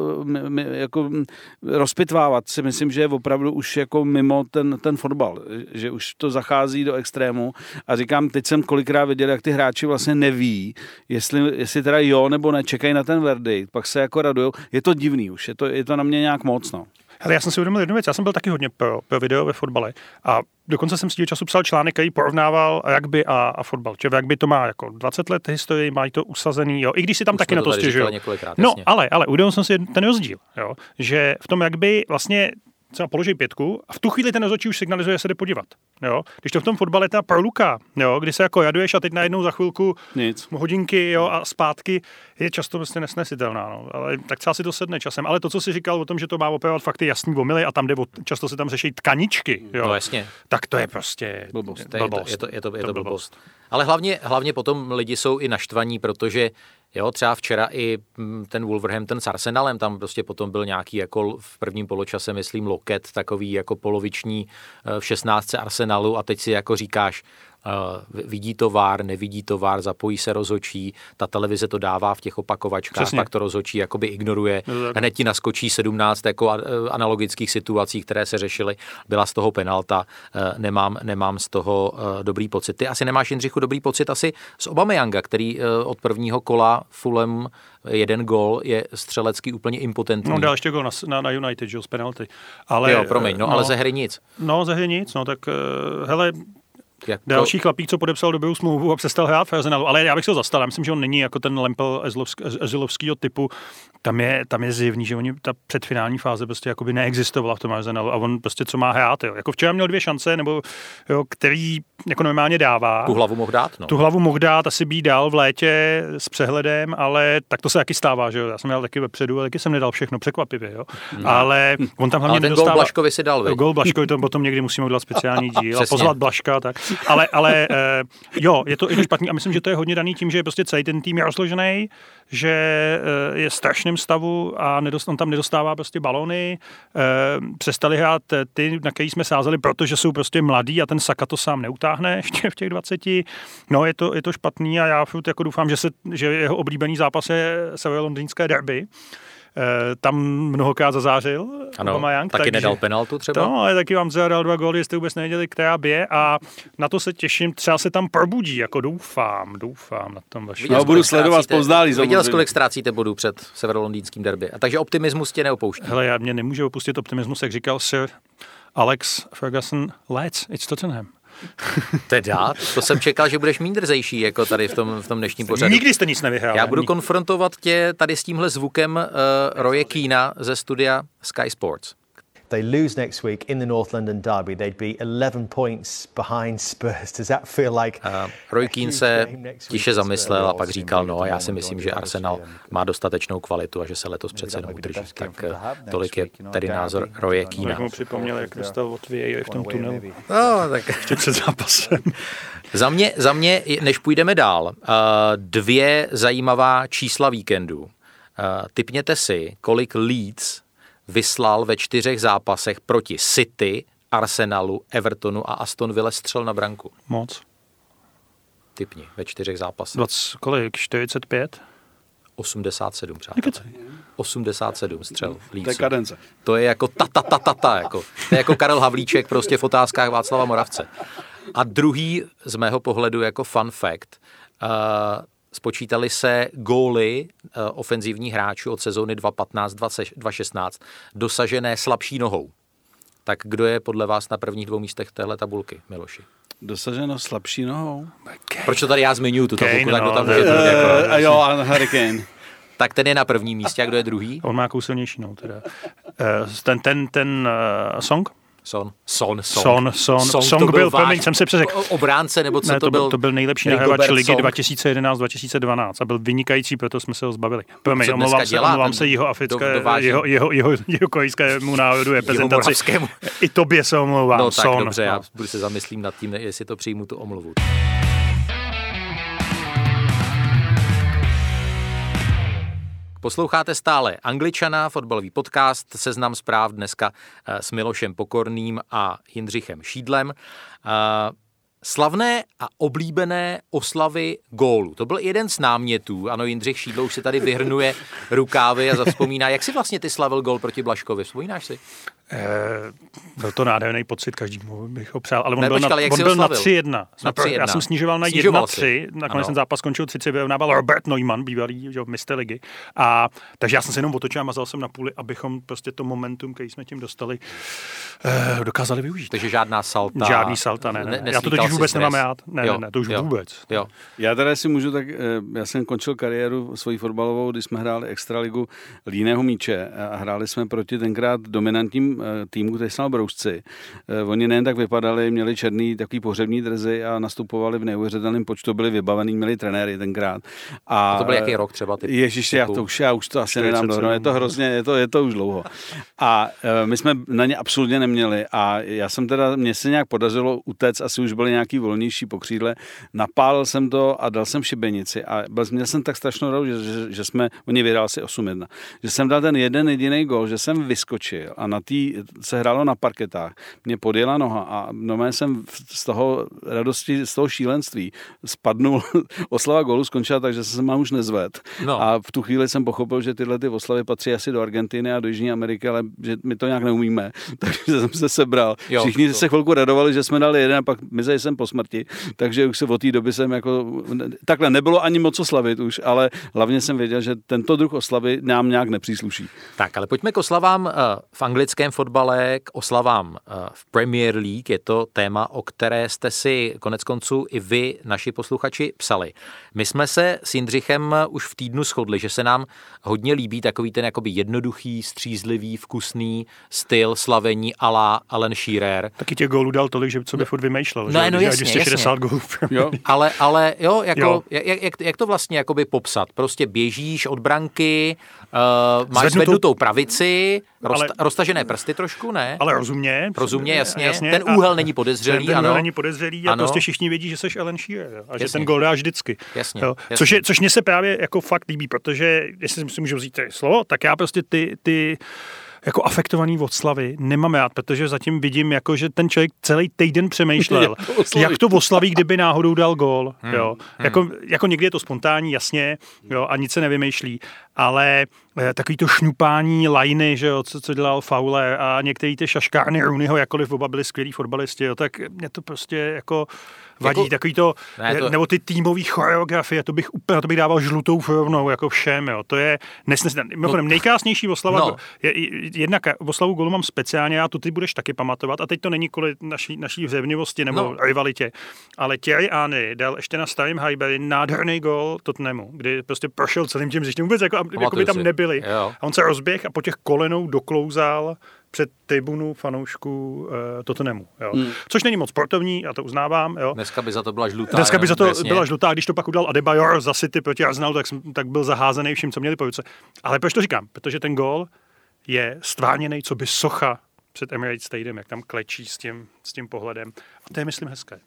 jako rozpitvávat si myslím, že je opravdu už jako mimo ten, ten fotbal, že už to zachází do extrému a říkám, teď jsem kolikrát viděl, jak ty hráči vlastně neví, jestli, jestli teda jo nebo ne, čekají na ten verdikt, pak se jako radujou, je to divný už, je to, je to na mě nějak moc, no. Hele, já jsem si uvědomil jednu věc, já jsem byl taky hodně pro, pro video ve fotbale. A dokonce jsem si času psal článek, který porovnával rugby a, a fotbal. Čiže rugby to má jako 20 let historii, mají to usazený, jo, i když si tam Už taky na to stěžují. No, ale, ale uvědomil jsem si ten rozdíl, jo, že v tom rugby vlastně třeba položí pětku a v tu chvíli ten rozhodčí už signalizuje, že se jde podívat. Jo? Když to v tom fotbale ta proluka, jo? kdy se jako jaduješ a teď najednou za chvilku Nic. hodinky jo? a zpátky, je často prostě nesnesitelná. No. Ale, tak třeba si to sedne časem. Ale to, co si říkal o tom, že to má opravovat fakt jasný omily a tam jde, o, často se tam řeší tkaničky, jo? No jasně. tak to je prostě blbost. blbost. Je to, je to, je to, je to blbost. Ale hlavně, hlavně potom lidi jsou i naštvaní, protože Jo, třeba včera i ten Wolverhampton s Arsenalem, tam prostě potom byl nějaký jako v prvním poločase, myslím, loket, takový jako poloviční v 16 Arsenalu a teď si jako říkáš, vidí to vár, nevidí to vár, zapojí se rozhočí, ta televize to dává v těch opakovačkách, Přesně. pak to rozhočí jakoby ignoruje, no, hned ti naskočí 17 jako analogických situací, které se řešily, byla z toho penalta, uh, nemám, nemám z toho dobrý pocit. Ty asi nemáš, Jindřichu, dobrý pocit asi z Obameyanga, který od prvního kola Fulham jeden gol je střelecký úplně impotentní. No dal ještě gol na, na, na United, že z penalty. Ale, jo, promiň, no, no, ale ze hry nic. No, ze hry nic, no tak hele, jako... Další chlapík, co podepsal dobrou smlouvu a přestal hrát v Arsenalu. Ale já bych se ho zastal. Já myslím, že on není jako ten Lempel Ezilovského typu. Tam je, tam je zjevný, že oni, ta předfinální fáze prostě jakoby neexistovala v tom Arsenalu a on prostě co má hrát. Jo. Jako včera měl dvě šance, nebo jo, který jako normálně dává. Tu hlavu mohl dát, no. Tu hlavu mohl dát, asi být dal v létě s přehledem, ale tak to se taky stává, že jo. Já jsem dal taky vepředu, ale taky jsem nedal všechno překvapivě, jo. No. Ale on tam hlavně ale ten nedostává... gol Blaškovi si dal, Gol Blaškovi to potom někdy musíme udělat speciální *laughs* díl a pozvat Blaška, tak. Ale, ale eh, jo, je to, je to špatný a myslím, že to je hodně daný tím, že prostě celý ten tým je rozložený, že eh, je v strašném stavu a nedost, on tam nedostává prostě balony. Eh, přestali hrát ty, na který jsme sázeli, protože jsou prostě mladí a ten Saka to sám neutáhne *laughs* ještě v těch 20. No, je to, je to špatný a já furt jako doufám, že, se, že jeho oblíbený zápas je severolondýnské derby, tam mnohokrát zazářil ano, Young, taky takže, nedal penaltu třeba. No, ale taky vám zadal dva góly, jste vůbec nevěděli, která bije a na to se těším, třeba se tam probudí, jako doufám, doufám na tom vašem. No, budu sledovat pozdálí. Viděl jsi, kolik ztrácíte bodů před severolondýnským derby. A takže optimismus tě neopouští. Hele, já mě nemůžu opustit optimismus, jak říkal Sir Alex Ferguson, let's, it's Tottenham. *laughs* Teda, to jsem čekal, že budeš mít drzejší, jako tady v tom, v tom dnešním pořadu. Nikdy jste nic nevyhrál. Já budu konfrontovat tě tady s tímhle zvukem uh, Roye Keena ze studia Sky Sports. They lose next week in the North London derby, they'd be 11 points behind *laughs* Spurs. Does that feel like uh, Roy Keane se tiše zamyslel a pak říkal, no já si myslím, že Arsenal má dostatečnou kvalitu a že se letos přece jenom udrží. Tak eh, tolik je tedy názor Roye Keena. mu připomněl, jak dostal od v tom tunelu. No, tak... *laughs* Ještě před zápasem. za, mě, za mě, než půjdeme dál, uh, dvě zajímavá čísla víkendu. Typněte si, kolik Leeds vyslal ve čtyřech zápasech proti City, Arsenalu, Evertonu a Aston Villa střel na branku. Moc. Typni, ve čtyřech zápasech. 20, kolik? 45? 87, přátelé. 87 střel je kadence. To je jako ta, ta, ta, ta, ta jako. To je jako Karel Havlíček prostě v otázkách Václava Moravce. A druhý z mého pohledu jako fun fact, uh, spočítali se góly uh, ofenzivních hráčů od sezóny 2015-2016 dosažené slabší nohou. Tak kdo je podle vás na prvních dvou místech téhle tabulky, Miloši? Dosaženo slabší nohou? Proč to tady já zmiňuji, tu tabulku, Kane, tak to tam no, může uh, jako, Jo, a Harry Kane. *laughs* tak ten je na prvním místě, a kdo je druhý? On má jakou silnější nohu teda. Uh, ten, ten, ten uh, song? Son. Son, Son. Son, Son. Son, Song to byl, byl promiň, jsem se přeřekl. Obránce, nebo co ne, to, to byl? To byl nejlepší nahrávač ligy 2011-2012 a byl vynikající, proto jsme se ho zbavili. Promiň, omlouvám se, omlouvám se jeho africké, do, jeho, jeho, jeho, jeho korejskému národu reprezentaci. I tobě se omlouvám. No tak Son. dobře, já budu se zamyslím nad tím, jestli to přijmu tu omluvu. Posloucháte stále Angličana, fotbalový podcast, seznam zpráv dneska eh, s Milošem Pokorným a Jindřichem Šídlem. Eh, Slavné a oblíbené oslavy gólu. To byl jeden z námětů. Ano, Jindřich Šídlo už se tady vyhrnuje rukávy a zavzpomíná. Jak si vlastně ty slavil gól proti Blaškovi? Vzpomínáš si? Eh, byl to nádherný pocit, každému bych ho přál, ale on ne, byl, počkali, na, on byl na 3-1. Na 3-1. Já jsem snižoval na 1-3, nakonec ten zápas skončil 3 vyrovnával Robert Neumann, bývalý že, mistr ligy. A, takže já jsem se jenom otočil a mazal jsem na půli, abychom prostě to momentum, který jsme tím dostali, eh, dokázali využít. Takže žádná salta. Žádný salta, ne. ne. ne já to totiž vůbec nemám rád. Ne, jo, ne, ne, to už jo, vůbec. Jo. Já teda si můžu, tak eh, já jsem končil kariéru svoji fotbalovou, když jsme hráli extraligu líného míče a hráli jsme proti tenkrát dominantním týmu, který snal broušci. Eh, oni nejen tak vypadali, měli černý takový pohřební drzy a nastupovali v neuvěřitelném počtu, byli vybavený, měli trenéry tenkrát. A, a to byl jaký rok třeba? Typ, Ježíš, já to už, já už to asi nedám dohromady, je to hrozně, je to, je to už dlouho. A uh, my jsme na ně absolutně neměli a já jsem teda, mně se nějak podařilo utéct, asi už byly nějaký volnější pokřídle, napálil jsem to a dal jsem šibenici a byl, měl jsem tak strašnou radu, že, že, že jsme, oni vyhráli asi 8-1, že jsem dal ten jeden jediný gol, že jsem vyskočil a na té se hrálo na parketách. Mě podjela noha a no jsem z toho radosti, z toho šílenství spadnul. *laughs* Oslava golu skončila tak, že jsem už nezved. No. A v tu chvíli jsem pochopil, že tyhle ty oslavy patří asi do Argentiny a do Jižní Ameriky, ale že my to nějak neumíme. *laughs* Takže jsem se sebral. Jo, Všichni to. se chvilku radovali, že jsme dali jeden a pak my jsem po smrti. Takže už se od té doby jsem jako... Takhle nebylo ani moc oslavit už, ale hlavně jsem věděl, že tento druh oslavy nám nějak nepřísluší. Tak, ale pojďme k oslavám uh, v anglickém fotbale, k oslavám uh, v Premier League. Je to téma, o které jste si konec konců i vy, naši posluchači, psali. My jsme se s Jindřichem už v týdnu shodli, že se nám hodně líbí takový ten jakoby jednoduchý, střízlivý, vkusný styl slavení ala Alan Shearer. Taky těch gólů dal tolik, že co by furt vymýšlel. No, že? no jasně, 260 jasně. gólů. Jo. ale, ale jo, jako, jo. Jak, jak, jak, to vlastně jakoby popsat? Prostě běžíš od branky, uh, máš zvednutou, zvednutou pravici, Rosta, ale, roztažené prsty trošku, ne? ale rozumně. Rozumně, jasně. jasně. Ten A- úhel není podezřelý, ten ano. úhel není podezřelý a Ano. prostě všichni vědí, že jsi Ellen Shearer jo, a že Jasně. ten gol dáš vždycky. Jasně, Jo. jasně. Což, je, což mě se právě jako fakt líbí, protože, jestli si můžu vzít slovo, tak já prostě ty, ty jako afektovaný od slavy nemám rád, protože zatím vidím, jako, že ten člověk celý týden přemýšlel, *laughs* Jak to oslaví. kdyby náhodou dal gól. Hmm, Jo. Jako, jako někdy je to spontánní, jasně, jo, a nic se nevymýšlí, ale eh, takový to šňupání lajny, že jo, co, co dělal Fowler a některý ty šaškárny Rooneyho, jakkoliv oba byli skvělí fotbalisti, jo, tak mě to prostě jako vadí, Jako- takový to, Ne, to- nebo ty týmové choreografie, to bych úplně, to bych dával žlutou rovnou, jako všem, jo, to je nesnesitelné. Mimochodem, nejkrásnější oslava, No. no. je, je, jedna ka- oslavu golu mám speciálně, a tu ty budeš taky pamatovat, a teď to není kvůli naší, naší vřevnivosti nebo No. no. rivalitě, ale Thierry Henry dal ještě na starém Highbury nádherný gol Tottenhamu, kdy prostě prošel celým tím zjištěním, vůbec jako, jako by tam si. nebyli. Jo. A on se rozběh a po těch kolenou doklouzal před tribunu fanoušků uh, Tottenhamu. Jo. Hmm. Což není moc sportovní, já to uznávám. Jo. Dneska by za to byla žlutá. Dneska by za to jasně. byla žlutá, když to pak udal Adebayor za City proti Arsenalu, tak, tak byl zaházený vším, co měli po ruce. Ale proč to říkám? Protože ten gól je stvárněný, co by socha před Emirates Stadium, jak tam klečí s tím, s tím pohledem. A to je, myslím, hezké.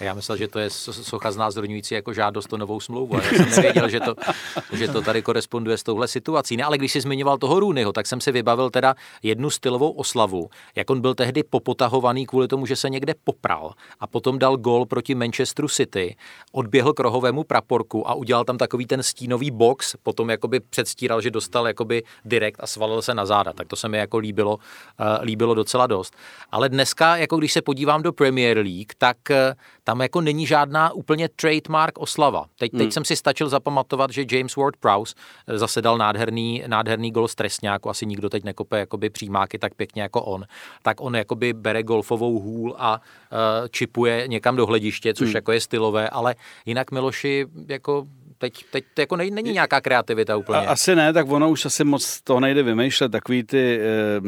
Já myslel, že to je so- socha znázorňující jako žádost o novou smlouvu. a Já jsem nevěděl, že to, *laughs* že to tady koresponduje s touhle situací. Ne, ale když jsi zmiňoval toho Rooneyho, tak jsem si vybavil teda jednu stylovou oslavu, jak on byl tehdy popotahovaný kvůli tomu, že se někde popral a potom dal gol proti Manchesteru City, odběhl k rohovému praporku a udělal tam takový ten stínový box, potom jakoby předstíral, že dostal jakoby direkt a svalil se na záda. Tak to se mi jako líbilo, uh, líbilo docela dost. Ale dneska, jako když se podívám do Premier League, tak eh, tam jako není žádná úplně trademark oslava. Teď, teď jsem si stačil zapamatovat, že James Ward-Prowse eh, zase dal nádherný, nádherný gol z trestňáku, asi nikdo teď nekope jakoby přímáky tak pěkně jako on. Tak on jakoby bere golfovou hůl a uh, čipuje někam do hlediště, což jako je stylové, ale jinak Miloši jako teď, teď to jako není nějaká kreativita úplně. A, asi ne, tak ono už asi moc toho nejde vymýšlet. Takový ty e,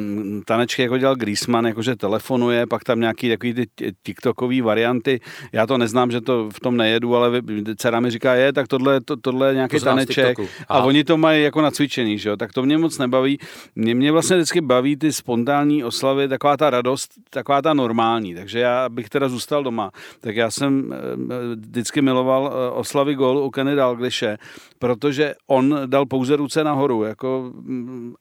tanečky, jako dělal Griezmann, jakože telefonuje, pak tam nějaký takový ty tiktokový varianty. Já to neznám, že to v tom nejedu, ale dcera mi říká, je, tak tohle, to, tohle je nějaký To taneček. A oni to mají jako nacvičený, že jo? tak to mě moc nebaví. Mě, mě vlastně vždycky baví ty spontánní oslavy, taková ta radost, taková ta normální. Takže já bych teda zůstal doma. Tak já jsem e, vždycky miloval oslavy gólu u Kenny Dalglishe, protože on dal pouze ruce nahoru jako,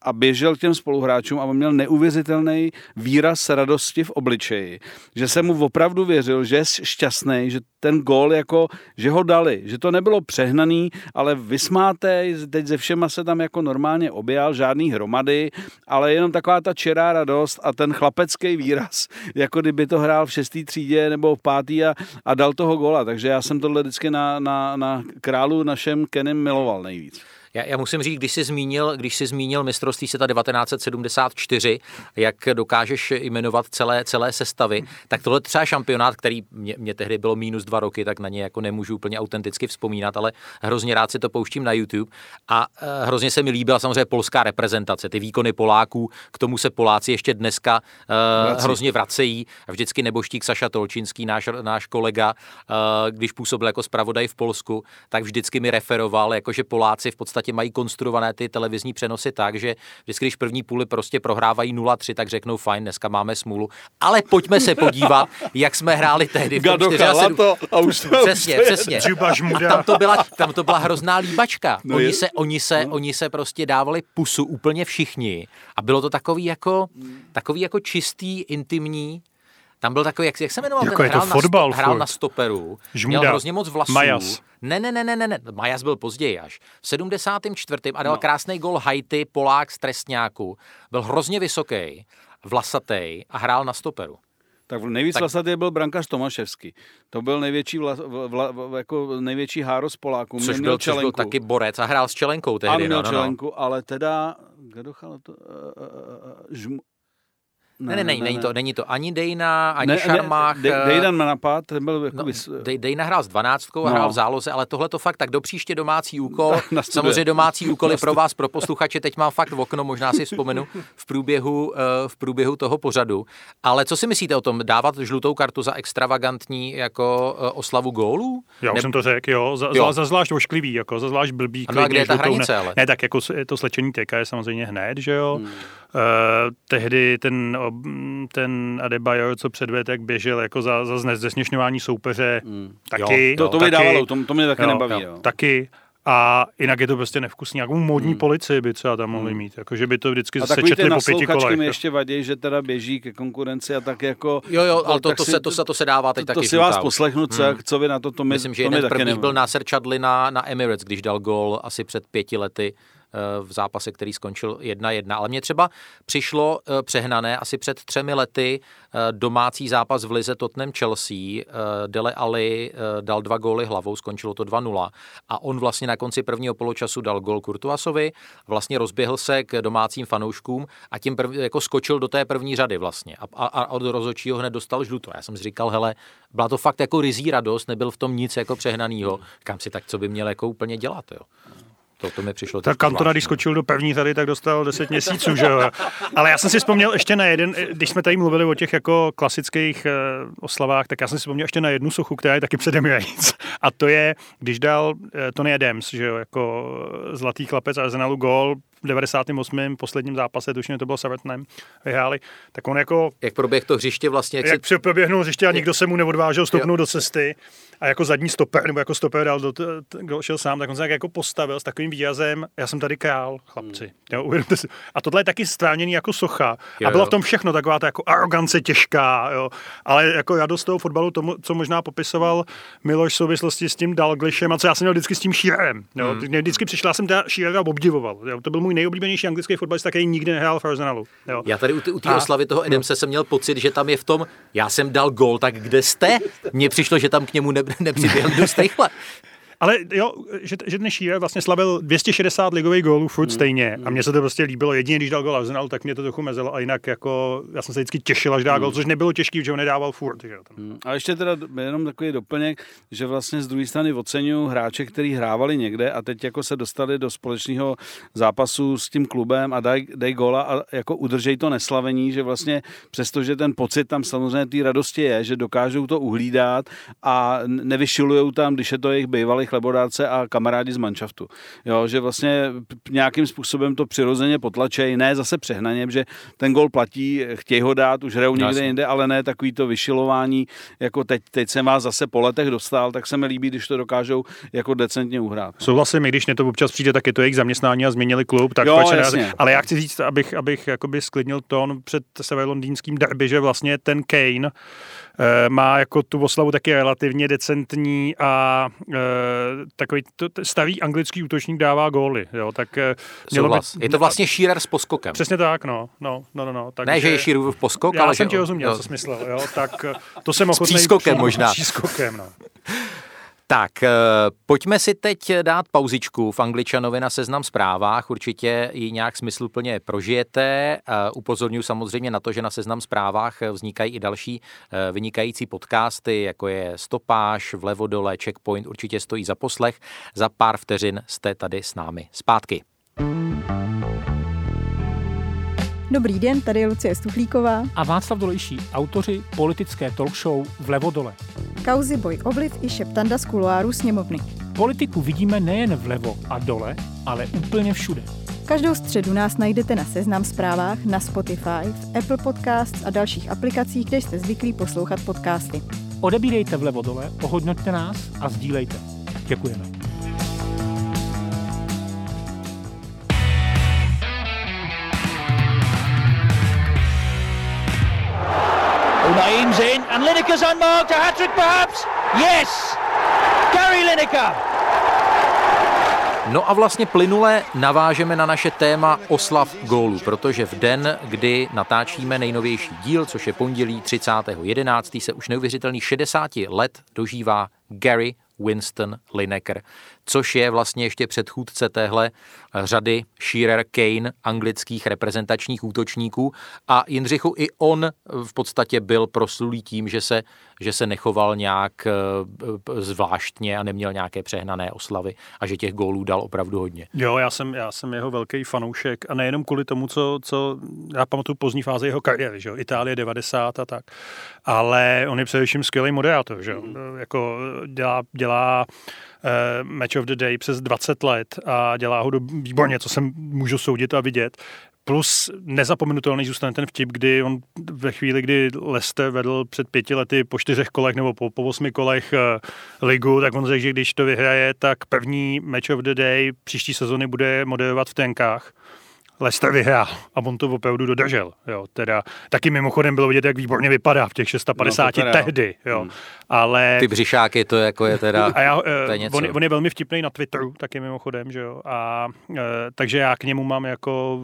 a běžel k těm spoluhráčům a on měl neuvěřitelný výraz radosti v obličeji. Že jsem mu opravdu věřil, že je šťastný, že ten gól jako, že ho dali, že to nebylo přehnaný, ale vysmátej, teď ze všema se tam jako normálně objal, žádný hromady, ale jenom taková ta čirá radost a ten chlapecký výraz, jako kdyby to hrál v šestý třídě nebo v pátý a, a dal toho góla. Takže já jsem tohle vždycky na, na, na králu našem Kenem miloval nejvíc. Já, já musím říct, když jsi zmínil, když jsi zmínil mistrovství světa 1974, jak dokážeš jmenovat celé, celé sestavy, tak tohle třeba šampionát, který mě, mě tehdy bylo minus dva roky, tak na ně jako nemůžu úplně autenticky vzpomínat, ale hrozně rád si to pouštím na YouTube a eh, hrozně se mi líbila samozřejmě polská reprezentace, ty výkony Poláků, k tomu se Poláci ještě dneska uh, Vrací. hrozně vracejí. Vždycky neboštík Saša Tolčinský, náš, náš kolega, eh, když působil jako zpravodaj v Polsku, tak vždycky mi referoval, jako že Poláci v podstatě mají konstruované ty televizní přenosy tak, že vždycky, když první půli prostě prohrávají 0-3, tak řeknou fajn, dneska máme smůlu. Ale pojďme se podívat, jak jsme hráli tehdy Gadocha, 74. Lato a už to- Přesně, už to přesně. Žmuda. Tam to byla, tam to byla hrozná líbačka. No oni, je- se, oni, se, oni se prostě dávali pusu úplně všichni. A bylo to takový jako, takový jako čistý, intimní. Tam byl takový, jak, jak se jmenoval Jako ten, je to hrál, fotbal na, sto, hrál na stoperu, Žmuda. měl hrozně moc vlasů. Majas. Ne, ne, ne, ne, ne, ne, Majas byl později až. V 74. a dal no. krásný gol Haiti, Polák z trestňáku. Byl hrozně vysoký, vlasatý a hrál na stoperu. Tak nejvíc Tak- vlasatý byl brankář Tomaševský. To byl největší, vla, vla, vla, jako největší háro z Poláků. Což byl, což byl taky borec a hrál s čelenkou tehdy. Ano, měl no, no, no. čelenku, ale teda, kdo to, uh, uh, žmu, Ne, ne, ne, není to, není to ani Dejna, ani Ne, Šarmách. ne, Dejdan má napad, ten byl jako No, vys... Dej- Dejna hrál s 12 a No. hrál v záloze, ale tohle to fakt tak do příště domácí úkol. *laughs* Na. Samozřejmě domácí *laughs* úkoly pro vás, pro posluchače, teď mám fakt v okno, možná si vzpomenu v průběhu, eh, v průběhu toho pořadu. Ale co si myslíte o tom, dávat žlutou kartu za extravagantní jako eh, oslavu gólů? Já už Ne- jsem to řekl, jo, za, Jo. jo. za zvlášť ošklivý, jako za zvlášť blbý. Ano, a kde je ta hranice, ne, ale? Ne, tak jako to slečení TK je samozřejmě hned, že jo. Hmm. Uh, tehdy ten, ten Adebayor, co předvedl, jak běžel jako za, za zne- zesměšňování soupeře, taky. Jo, To, to taky, by dávalo, to, to mě taky jo, nebaví. jo, Jo. Taky. A jinak je to prostě nevkusný. Jakou módní hmm. policii by třeba tam mohli mít. Jako, že by to vždycky A sečetli po pěti kolech. mi ještě vadí, že teda běží ke konkurenci a tak jako... Jo, jo, ale to, to, si- se, to, se, to se dává teď to, taky to si vás poslechnu, co, Hmm. co vy na to, to mi, Myslím, že to mi jeden z taky prvních nebaví. byl Nasser Chadli na, na Emirates, když dal gol asi před pěti lety v zápase, který skončil 1-1. Ale mně třeba přišlo eh, přehnané asi před třemi lety eh, domácí zápas v Lize Tottenham Chelsea. eh, Dele Ali dal dva góly hlavou, skončilo to 2-0. A on vlastně na konci prvního poločasu dal gól Kurtuasovi, vlastně rozběhl se k domácím fanouškům a tím prv, jako skočil do té první řady vlastně. A, a, a od rozhodčího hned dostal žlutou. Já jsem si říkal, hele, byla to fakt jako rizí radost, nebyl v tom nic jako přehnanýho. Kam si tak, co by měl jako úplně dělat, jo. To, to mi přišlo Tak Kantona, když zvláštní. skočil do pevní řady, tak dostal 10 měsíců, že jo. Ale já jsem si vzpomněl ještě na jeden, když jsme tady mluvili o těch jako klasických eh, oslavách, tak já jsem si vzpomněl ještě na jednu sochu, která je taky přede Emirates. A to je, když dal eh, Tony Adams, že jo, jako eh, zlatý chlapec Arsenalu gol v 98. posledním zápase, tuším, to bylo s Evertonem, vyhráli, tak on jako Jak proběh to hřiště vlastně, jak, jak si, proběhnul hřiště a nikdo se mu neodvážel stoupnout do cesty a jako zadní stoper, nebo jako stoper dal, do, kdo šel sám, tak on se tak jako postavil s takovým výrazem, já jsem tady král, chlapci. Jo, uvědomte si. A tohle je taky stráněný jako socha. Jo, a bylo jo. v tom všechno, taková ta jako arogance těžká, jo. Ale jako radost toho fotbalu, tomu, co možná popisoval Miloš v souvislosti s tím Dalglishem a co já jsem měl vždycky s tím Shearerem. Jo. Hmm. Mě vždycky přišla, jsem teda Shearera obdivoval. Jo. To byl můj nejoblíbenější anglický fotbalista, který nikdy nehrál v Arsenalu. Jo. já tady u té- oslavy toho Edemse jsem měl pocit, že tam je v tom, já jsem dal gol, tak kde jste? Mně přišlo, že tam k němu ne, *laughs* nepřiběhli dost rychle. Ale jo, že, že ten Shearer vlastně slavil 260 ligových gólů furt stejně a mně se to prostě líbilo. Jedině, když dal gól Arsenal, tak mě to trochu mezelo a jinak jako já jsem se vždycky těšil, až dá gól, což nebylo těžký, že ho nedával furt. Že? tam. A ještě teda jenom takový doplněk, že vlastně z druhé strany oceňují hráče, kteří hrávali někde a teď jako se dostali do společného zápasu s tím klubem a dají daj góla a jako udržej to neslavení, že vlastně přestože ten pocit tam samozřejmě té radosti je, že dokážou to uhlídat a nevyšilujou tam, když je to jejich bývalý chlebodárce a kamarádi z manšaftu. Jo, že vlastně nějakým způsobem to přirozeně potlačej, ne zase přehnaně, že ten gol platí, chtějí ho dát, už hrajou někde Jasně. jinde, ale ne takový to vyšilování, jako teď, teď jsem vás zase po letech dostal, tak se mi líbí, když to dokážou jako decentně uhrát. Souhlasím, i když mě to občas přijde, tak je to jejich zaměstnání a změnili klub, tak Jo, jasně. Ale já chci říct, abych, abych jakoby sklidnil tón před severlondýnským derby, že vlastně ten Kane eh, má jako tu oslavu taky relativně decentní a eh, takový to, starý anglický útočník dává góly, jo, tak eh, mělo by. Je to vlastně Shearer s poskokem. Přesně tak, no, no, no, no, no tak, Ne, že je Shearerův poskok, já ale jsem že... ti rozuměl, jo. co jsi myslel, jo, tak eh, to jsem ochotný... přískokem možná. S přískokem, no. *laughs* Tak, eh, pojďme si teď dát pauzičku v Angličanovi na seznam zprávách. Určitě ji nějak smysluplně prožijete. Eh, Upozorňuji samozřejmě na to, že na seznam zprávách vznikají i další eh, vynikající podcasty, jako je Stopáž, Vlevo dole, Checkpoint. Určitě stojí za poslech. Za pár vteřin jste tady s námi zpátky. Dobrý den, tady je Lucie Stuchlíková. a Václav Dolejší, autoři politické talk show Vlevo dole. Kauzy Boj Obliv i šeptanda z kuloáru sněmovny. Politiku vidíme nejen vlevo a dole, ale úplně všude. Každou středu nás najdete na Seznam zprávách, na Spotify, v Apple Podcasts a dalších aplikacích, kde jste zvyklí poslouchat podcasty. Odebírejte vlevo dole, ohodnoťte nás a sdílejte. Děkujeme. In, and Lineker's unmarked. A hat trick, perhaps? Yes! Gary Lineker! No a vlastně plynule navážeme na naše téma oslav gólů, protože v den, kdy natáčíme nejnovější díl, což je pondělí 30.11., se už neuvěřitelný 60 let dožívá Gary Winston Lineker, což je vlastně ještě předchůdce téhle řady Shearer Kane anglických reprezentačních útočníků a Jindřichu i on v podstatě byl proslulý tím, že se, že se nechoval nějak eh, zvláštně a neměl nějaké přehnané oslavy a že těch gólů dal opravdu hodně. Jo, já jsem, já jsem jeho velký fanoušek a nejenom kvůli tomu, co, co já pamatuju pozdní fáze jeho kariéry, že jo, Itálie 90 a tak, ale on je především skvělý moderátor, že jo, mm. jako dělá, dělá Match of the Day přes 20 let a dělá ho do, výborně, co jsem můžu soudit a vidět. Plus nezapomenutelný zůstane ten vtip, kdy on ve chvíli, kdy Leicester vedl před pěti lety po čtyřech kolech nebo po, po osmi kolech uh, ligu, tak on řekl, že když to vyhraje, tak první match of the day příští sezony bude moderovat v tenkách. Leicester vyhrál a on to opravdu dodržel. Jo. Teda, taky mimochodem bylo vidět, jak výborně vypadá v těch 650 no, tehdy. Jo. Hmm. Ale... Ty břišáky, to jako je teda a já, to je něco. On, on, je velmi vtipný na Twitteru, taky mimochodem, že jo. A, e, takže já k němu mám jako,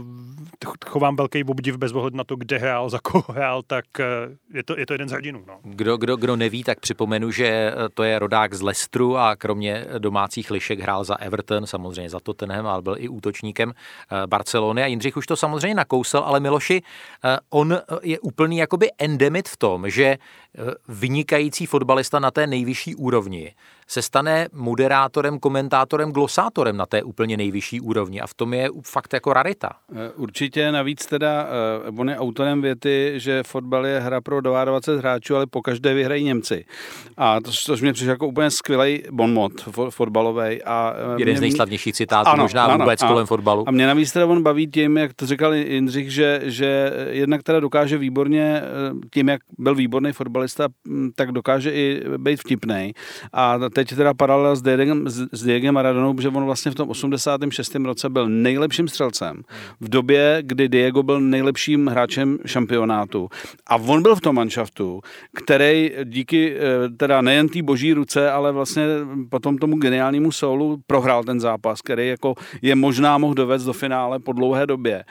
chovám velký obdiv bez ohledu na to, kde hrál, za koho hrál, tak e, je to, je to jeden z hrdinů. No. Kdo, kdo, kdo neví, tak připomenu, že to je rodák z Lestru a kromě domácích lišek hrál za Everton, samozřejmě za Tottenham, ale byl i útočníkem Barcelony a Jindřich už to samozřejmě nakousl, ale Miloši, eh, on je úplný jakoby endemit v tom, že eh, vynikající fotbalista na té nejvyšší úrovni se stane moderátorem, komentátorem, glosátorem na té úplně nejvyšší úrovni a v tom je fakt jako rarita. Eh, určitě navíc teda, on je autorem věty, že fotbal je hra pro 22 hráčů, ale po každé vyhrají Němci. A to, což mě přišlo jako úplně skvělý bonmot fotbalový. A Jeden z nejslavnějších citátů ano, možná ano, vůbec ano, kolem fotbalu. A mě navíc teda on baví tím, jak to říkal Jindřich, že, že jednak teda dokáže výborně, tím, jak byl výborný fotbalista, tak dokáže i být vtipný. A teď teda paralela s Diegem, s Diegem Maradonou, že on vlastně v tom 86. roce byl nejlepším střelcem v době, kdy Diego byl nejlepším hráčem šampionátu. A on byl v tom manšaftu, který díky eh, teda nejen té boží ruce, ale vlastně potom tomu geniálnímu soulu prohrál ten zápas, který jako je možná mohl dovést do finále po dlouhé době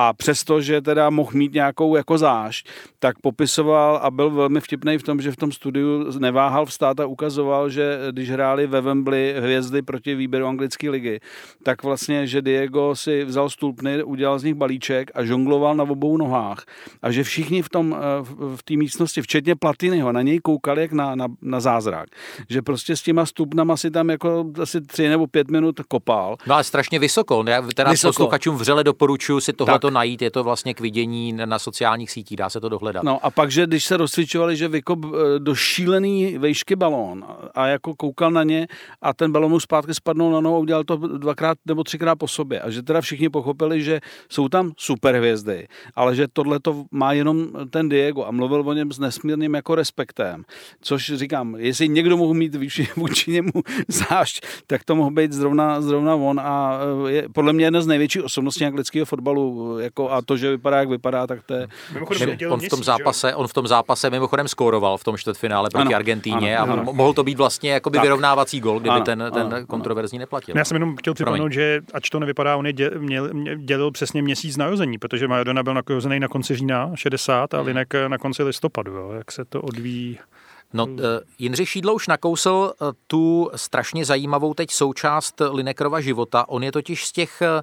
a přesto, že teda mohl mít nějakou jako zášť, tak popisoval a byl velmi vtipný v tom, že v tom studiu neváhal vstát a ukazoval, že když hráli ve Wembley hvězdy proti výběru anglické ligy, tak vlastně, že Diego si vzal stulpny, udělal z nich balíček a žongloval na obou nohách a že všichni v tom eh, v té místnosti, včetně Platinyho, na něj koukali jak na, na, na zázrak. Že prostě s těma stupnama si tam jako asi tři nebo pět minut kopal. No ale strašně vysoko. Já teda vysoko. posluchačům vřele doporučuji si tohle to najít, je to vlastně k vidění na sociálních sítích, dá se to dohledat. No a pak, že když se rozcvičovali, že vykop eh, do šílený vejšky balón a jako koukal na ně a ten balón mu zpátky spadnul na nohu a udělal to dvakrát nebo třikrát po sobě. A že teda všichni pochopili, že jsou tam super hvězdy, ale že tohle to má jenom ten Diego a mluvil o něm s nesmírným jako respektem. Což říkám, jestli někdo mohl mít vůči, *laughs* vůči němu zášť, tak to mohl být zrovna, zrovna on a eh, je podle mě jedna z největších osobností anglického fotbalu jako a to, že vypadá, jak vypadá, tak to je... on, v tom zápase, on v tom zápase mimochodem skóroval v tom čtvrtfinále proti ano, Argentíně ano, a ano. mohl to být vlastně jakoby tak. vyrovnávací gol, kdyby ano, ten, ten ano, kontroverzní neplatil. Já jsem jenom chtěl připomenout, že ač to nevypadá, on je děl, měl, dělil přesně měsíc narození, protože Maradona byl narozený na konci října 60 a Linek na konci listopadu, jo, jak se to odvíjí. No, uh, Jindřich Šídlo už nakousl uh, tu strašně zajímavou teď součást Linekrova života. On je totiž z těch uh,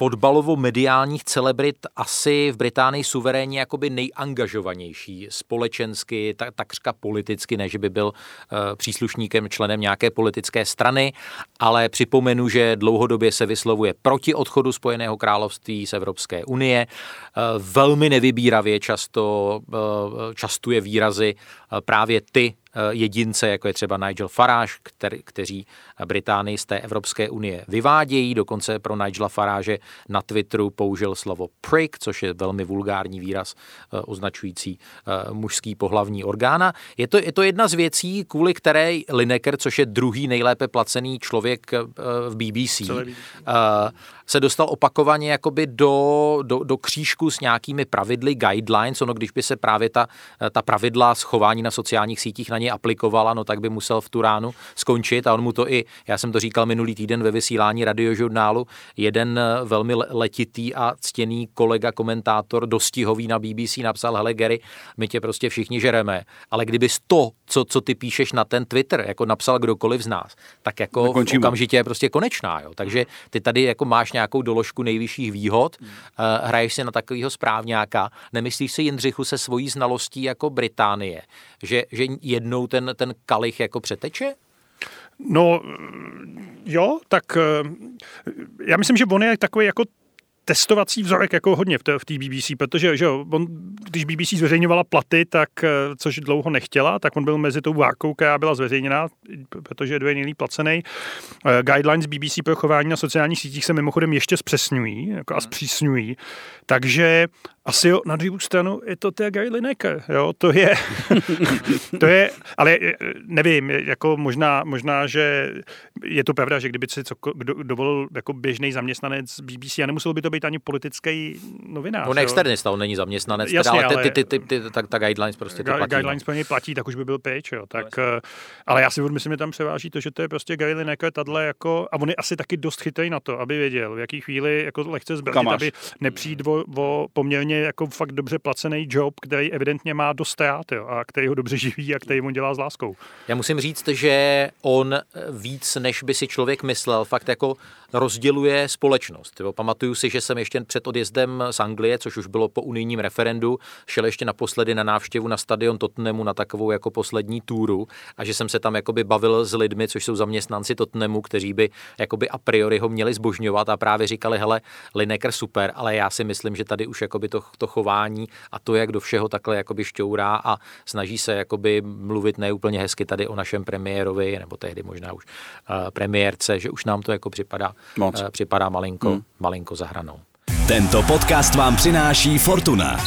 fotbalovo-mediálních celebrit asi v Británii suverénně jakoby nejangažovanější společensky, tak, takřka politicky, ne, že by byl uh, příslušníkem, členem nějaké politické strany, ale připomenu, že dlouhodobě se vyslovuje proti odchodu Spojeného království z Evropské unie, uh, velmi nevybíravě často uh, častuje výrazy právě ty jedince, jako je třeba Nigel Farage, který, kteří Británii z té Evropské unie vyvádějí. Dokonce pro Nigela Farage na Twitteru použil slovo prick, což je velmi vulgární výraz eh, označující eh, mužský pohlavní orgána. Je to, je to jedna z věcí, kvůli které Lineker, což je druhý nejlépe placený člověk v BBC, se dostal opakovaně jakoby do, do, do křížku s nějakými pravidly, guidelines, ono když by se právě ta, ta pravidla schování na sociálních sítích na ně aplikovala, no tak by musel v Turánu skončit a on mu to i, já jsem to říkal minulý týden ve vysílání radiožurnálu, jeden eh, velmi letitý a ctěný kolega, komentátor, dostihový na BBC napsal, hele Gary, my tě prostě všichni žereme, ale kdyby to, co, co ty píšeš na ten Twitter, jako napsal kdokoliv z nás, tak jako Nekončíme. okamžitě je prostě konečná. Jo. Takže ty tady jako máš nějakou doložku nejvyšších výhod, uh, hraješ si na takového správňáka, nemyslíš si Jindřichu se svojí znalostí jako Británie, že, že jednou ten, ten kalich jako přeteče? No jo, tak eh, já myslím, že on je takový jako testovací vzorek jako hodně v té, v BBC, protože že jo, on, když BBC zveřejňovala platy, tak eh, což dlouho nechtěla, tak on byl mezi tou várkou, která byla zveřejněna, protože je dvě nejlíp placený. Eh, guidelines BBC pro chování na sociálních sítích se mimochodem ještě zpřesňují jako a zpřísňují, takže asi jo, na druhou stranu je to té Gary Lineker, jo, to je, *laughs* to je, ale eh, nevím, jako možná, možná, že je to pravda, že kdyby si co, kdo, dovolil jako běžný zaměstnanec BBC a nemusel by to být ani politický novinář. On je externista, on není zaměstnanec, Jasně, teda, ale, ale ty, ty, ty, ty, tak, ta guidelines prostě to platí. Guidelines no. platí, tak už by byl pryč, jo, tak, eh, ale já si myslím, že tam převáží to, že to je prostě Gary Lineker, tadle jako, a on je asi taky dost chytrý na to, aby věděl, v jaký chvíli jako lehce zbratit, aby nepřijít o, o poměrně jako fakt dobře placený job, který evidentně má dost ztrát, jo, a který ho dobře živí a který mu dělá s láskou. Já musím říct, že on víc, než by si člověk myslel, fakt jako rozděluje společnost. Jo. Pamatuju si, že jsem ještě před odjezdem z Anglie, což už bylo po unijním referendu, šel ještě naposledy na návštěvu na stadion Tottenhamu na takovou jako poslední túru a že jsem se tam jakoby bavil s lidmi, což jsou zaměstnanci Tottenhamu, kteří by jakoby a priori ho měli zbožňovat a právě říkali, hele, Lineker super, ale já si myslím, že tady už jakoby to, to chování a to, jak do všeho takhle jakoby šťourá a snaží se jakoby mluvit neúplně hezky tady o našem premiérovi, nebo tehdy možná už uh, premiérce, že už nám to jako připadá Moc. Eh, připadá malinko, hmm. malinko zahranou. Tento podcast vám přináší Fortuna.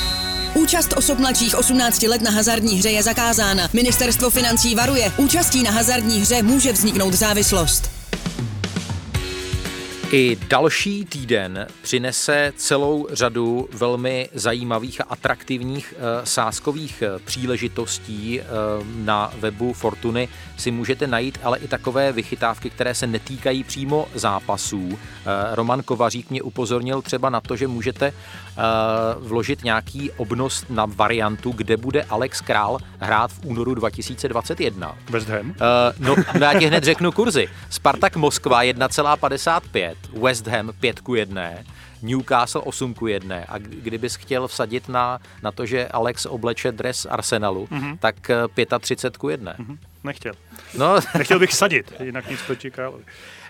Účast osob mladších 18 let na hazardní hře je zakázána. Ministerstvo financí varuje. Účastí na hazardní hře může vzniknout závislost. I další týden přinese celou řadu velmi zajímavých a atraktivních e, sáskových eh, příležitostí e, na webu Fortuny. Si můžete najít ale i takové vychytávky, které se netýkají přímo zápasů. Roman Kovařík mě upozornil třeba na to, že můžete vložit nějaký obnos na variantu, kde bude Alex Král hrát v únoru 2021. West Ham? No, no, já ti hned řeknu kurzy. Spartak Moskva 1,55 West Ham 5 ku 1, Newcastle 8 ku 1 a kdybys chtěl vsadit na, na to, že Alex obleče dres Arsenalu, mm-hmm. tak 35 ku 1. Mm-hmm. Nechtěl. No. Nechtěl bych sadit, jinak nic proti Královi.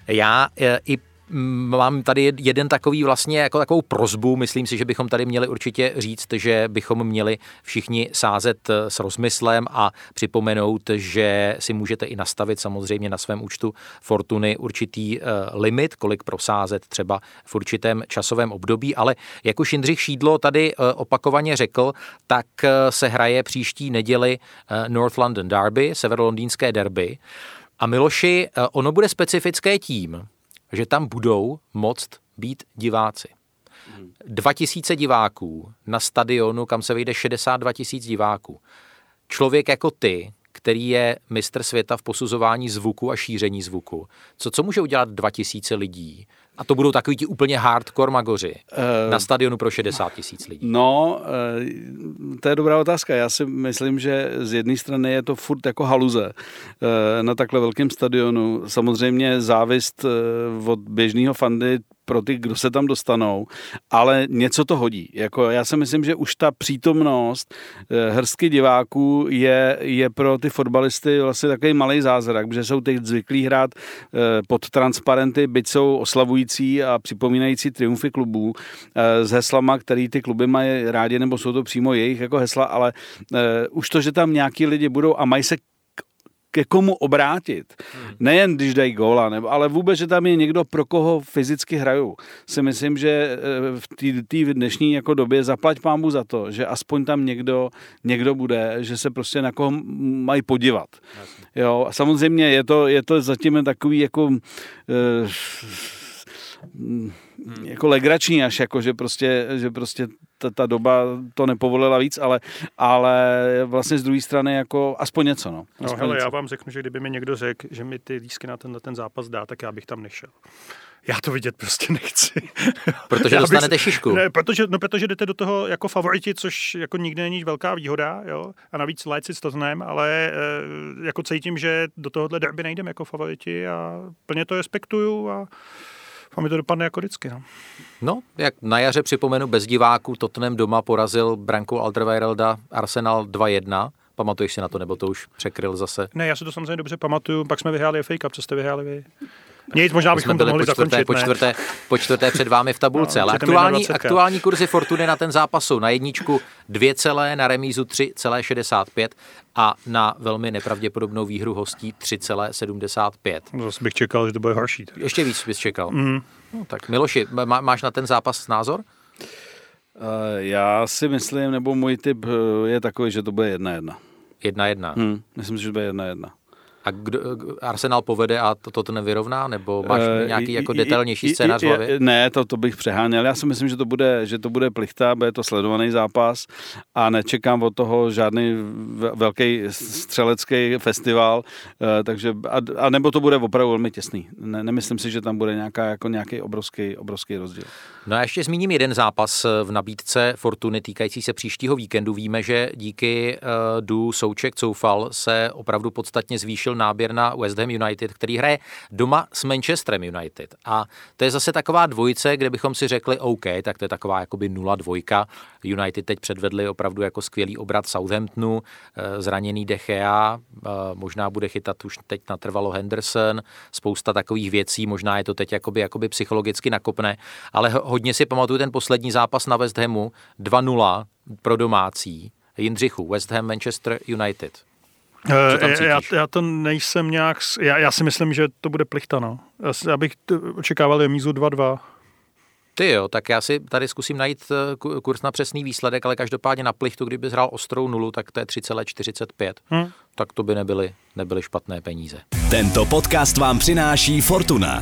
Já e, i mám tady jeden takový vlastně jako takovou prozbu. Myslím si, že bychom tady měli určitě říct, že bychom měli všichni sázet eh, s rozmyslem a připomenout, že si můžete i nastavit samozřejmě na svém účtu Fortuny určitý uh, limit, kolik prosázet třeba v určitém časovém období, ale jak už Jindřich Šídlo tady uh, opakovaně řekl, tak se hraje příští neděli North London Derby, severolondýnské derby. A Miloši, ono bude specifické tím, že tam budou moct být diváci. 2000 diváků na stadionu, kam se vejde 62 tisíc diváků. Člověk jako ty, který je mistr světa v posuzování zvuku a šíření zvuku. Co, co může udělat 2000 lidí? A to budou takový ti úplně hardcore magoři uh, na stadionu pro 60 tisíc lidí. No, uh, to je dobrá otázka. Já si myslím, že z jedné strany je to furt jako haluze uh, na takhle velkém stadionu. Samozřejmě závist od běžného fandy pro ty, kdo se tam dostanou, ale něco to hodí. Jako já si myslím, že už ta přítomnost eh, hrstky diváků je, je pro ty fotbalisty vlastně takový malý zázrak, protože jsou teď zvyklí hrát eh, pod transparenty, byť jsou oslavující a připomínající triumfy klubů eh, s heslama, který ty kluby mají rádi, nebo jsou to přímo jejich jako hesla, ale už to, že tam nějaký lidi budou a mají se ke komu obrátit. Hmm. Nejen když dají góla, nebo, ale vůbec, že tam je někdo, pro koho fyzicky hrajou. Si myslím, že eh, v té dnešní jako době zaplať pámu za to, že aspoň tam někdo, někdo bude, že se prostě na koho mají podívat. Jo, a samozřejmě je to, je to zatím takový jako uh, hmm. jako legrační až, jako, že prostě, že prostě ta, ta doba to nepovolila víc, ale, ale vlastně z druhé strany jako aspoň něco. No, no hele, já vám řeknu, že kdyby mi někdo řekl, že mi ty lísky na ten, ten zápas dá, tak já bych tam nešel já to vidět prostě nechci. *laughs* Protože dostanete šišku. Ne, protože, no, protože jdete do toho jako favoriti, což jako nikdy není velká výhoda, jo? a navíc Leipzig s Tottenham, ale e, jako cítím, že do tohohle derby nejdeme jako favoriti a plně to respektuju a a mi to dopadne jako vždycky. No. no, jak na jaře připomenu, bez diváků Tottenham doma porazil Branko Alderweirelda Arsenal 2-1. Pamatuješ si na to, nebo to už překryl zase? Ne, já si to samozřejmě dobře pamatuju, pak jsme vyhráli FA Cup, co jste vyhráli vy? Nic, možná bychom to mohli po čtvrté, zakončit, po čtvrté, po čtvrté před vámi v tabulce, no, ale aktuální, aktuální kurzy Fortuny na ten zápas jsou na jedničku 2 celé, na remízu 3,65 a na velmi nepravděpodobnou výhru hostí 3,75. No, zase bych čekal, že to bude horší. Tak. Ještě víc bys čekal. Mm. No, tak Miloši, má, máš na ten zápas názor? Uh, já si myslím, nebo můj typ eh, je takový, že to bude jedna jedna. Jedna jedna. Hmm, myslím si, že to bude jedna jedna. A kdo, Arsenal povede a to, to nevyrovná? Nebo máš uh, nějaký jako detailnější scénář v hlavě? Ne, to, to bych přeháněl. Já si myslím, že to bude, že to bude plichta, bude to sledovaný zápas a nečekám od toho žádný velký střelecký festival, uh, takže, a, a, nebo to bude opravdu velmi těsný. Ne, nemyslím si, že tam bude nějaká, jako nějaký obrovský, obrovský rozdíl. No a ještě zmíním jeden zápas v nabídce Fortuny týkající se příštího víkendu. Víme, že díky uh, Du Souček Coufal se opravdu podstatně zvýšil zvýšil náběr na West Ham United, který hraje doma s Manchesterem United. A to je zase taková dvojice, kde bychom si řekli, OK, tak to je taková jakoby 0-2. United teď předvedli opravdu jako skvělý obrat Southamptonu, eh, zraněný De Gea, eh, možná bude chytat už teď natrvalo Henderson, spousta takových věcí, možná je to teď jakoby, jakoby psychologicky nakopne, ale hodně si pamatuju ten poslední zápas na West Hamu, 2-0 pro domácí, Jindřichu, West Ham Manchester United. Eh, já, já to nejsem nějak, já, já si myslím, že to bude plichta, no. Já, já bych očekával remízu 2-2. Ty jo, tak já si tady zkusím najít eh, kurz na přesný výsledek, ale každopádně na plichtu, kdyby hrál ostrou nulu, tak to je 3,45. Hmm. Tak to by nebyly, nebyly špatné peníze. Tento podcast vám přináší Fortuna.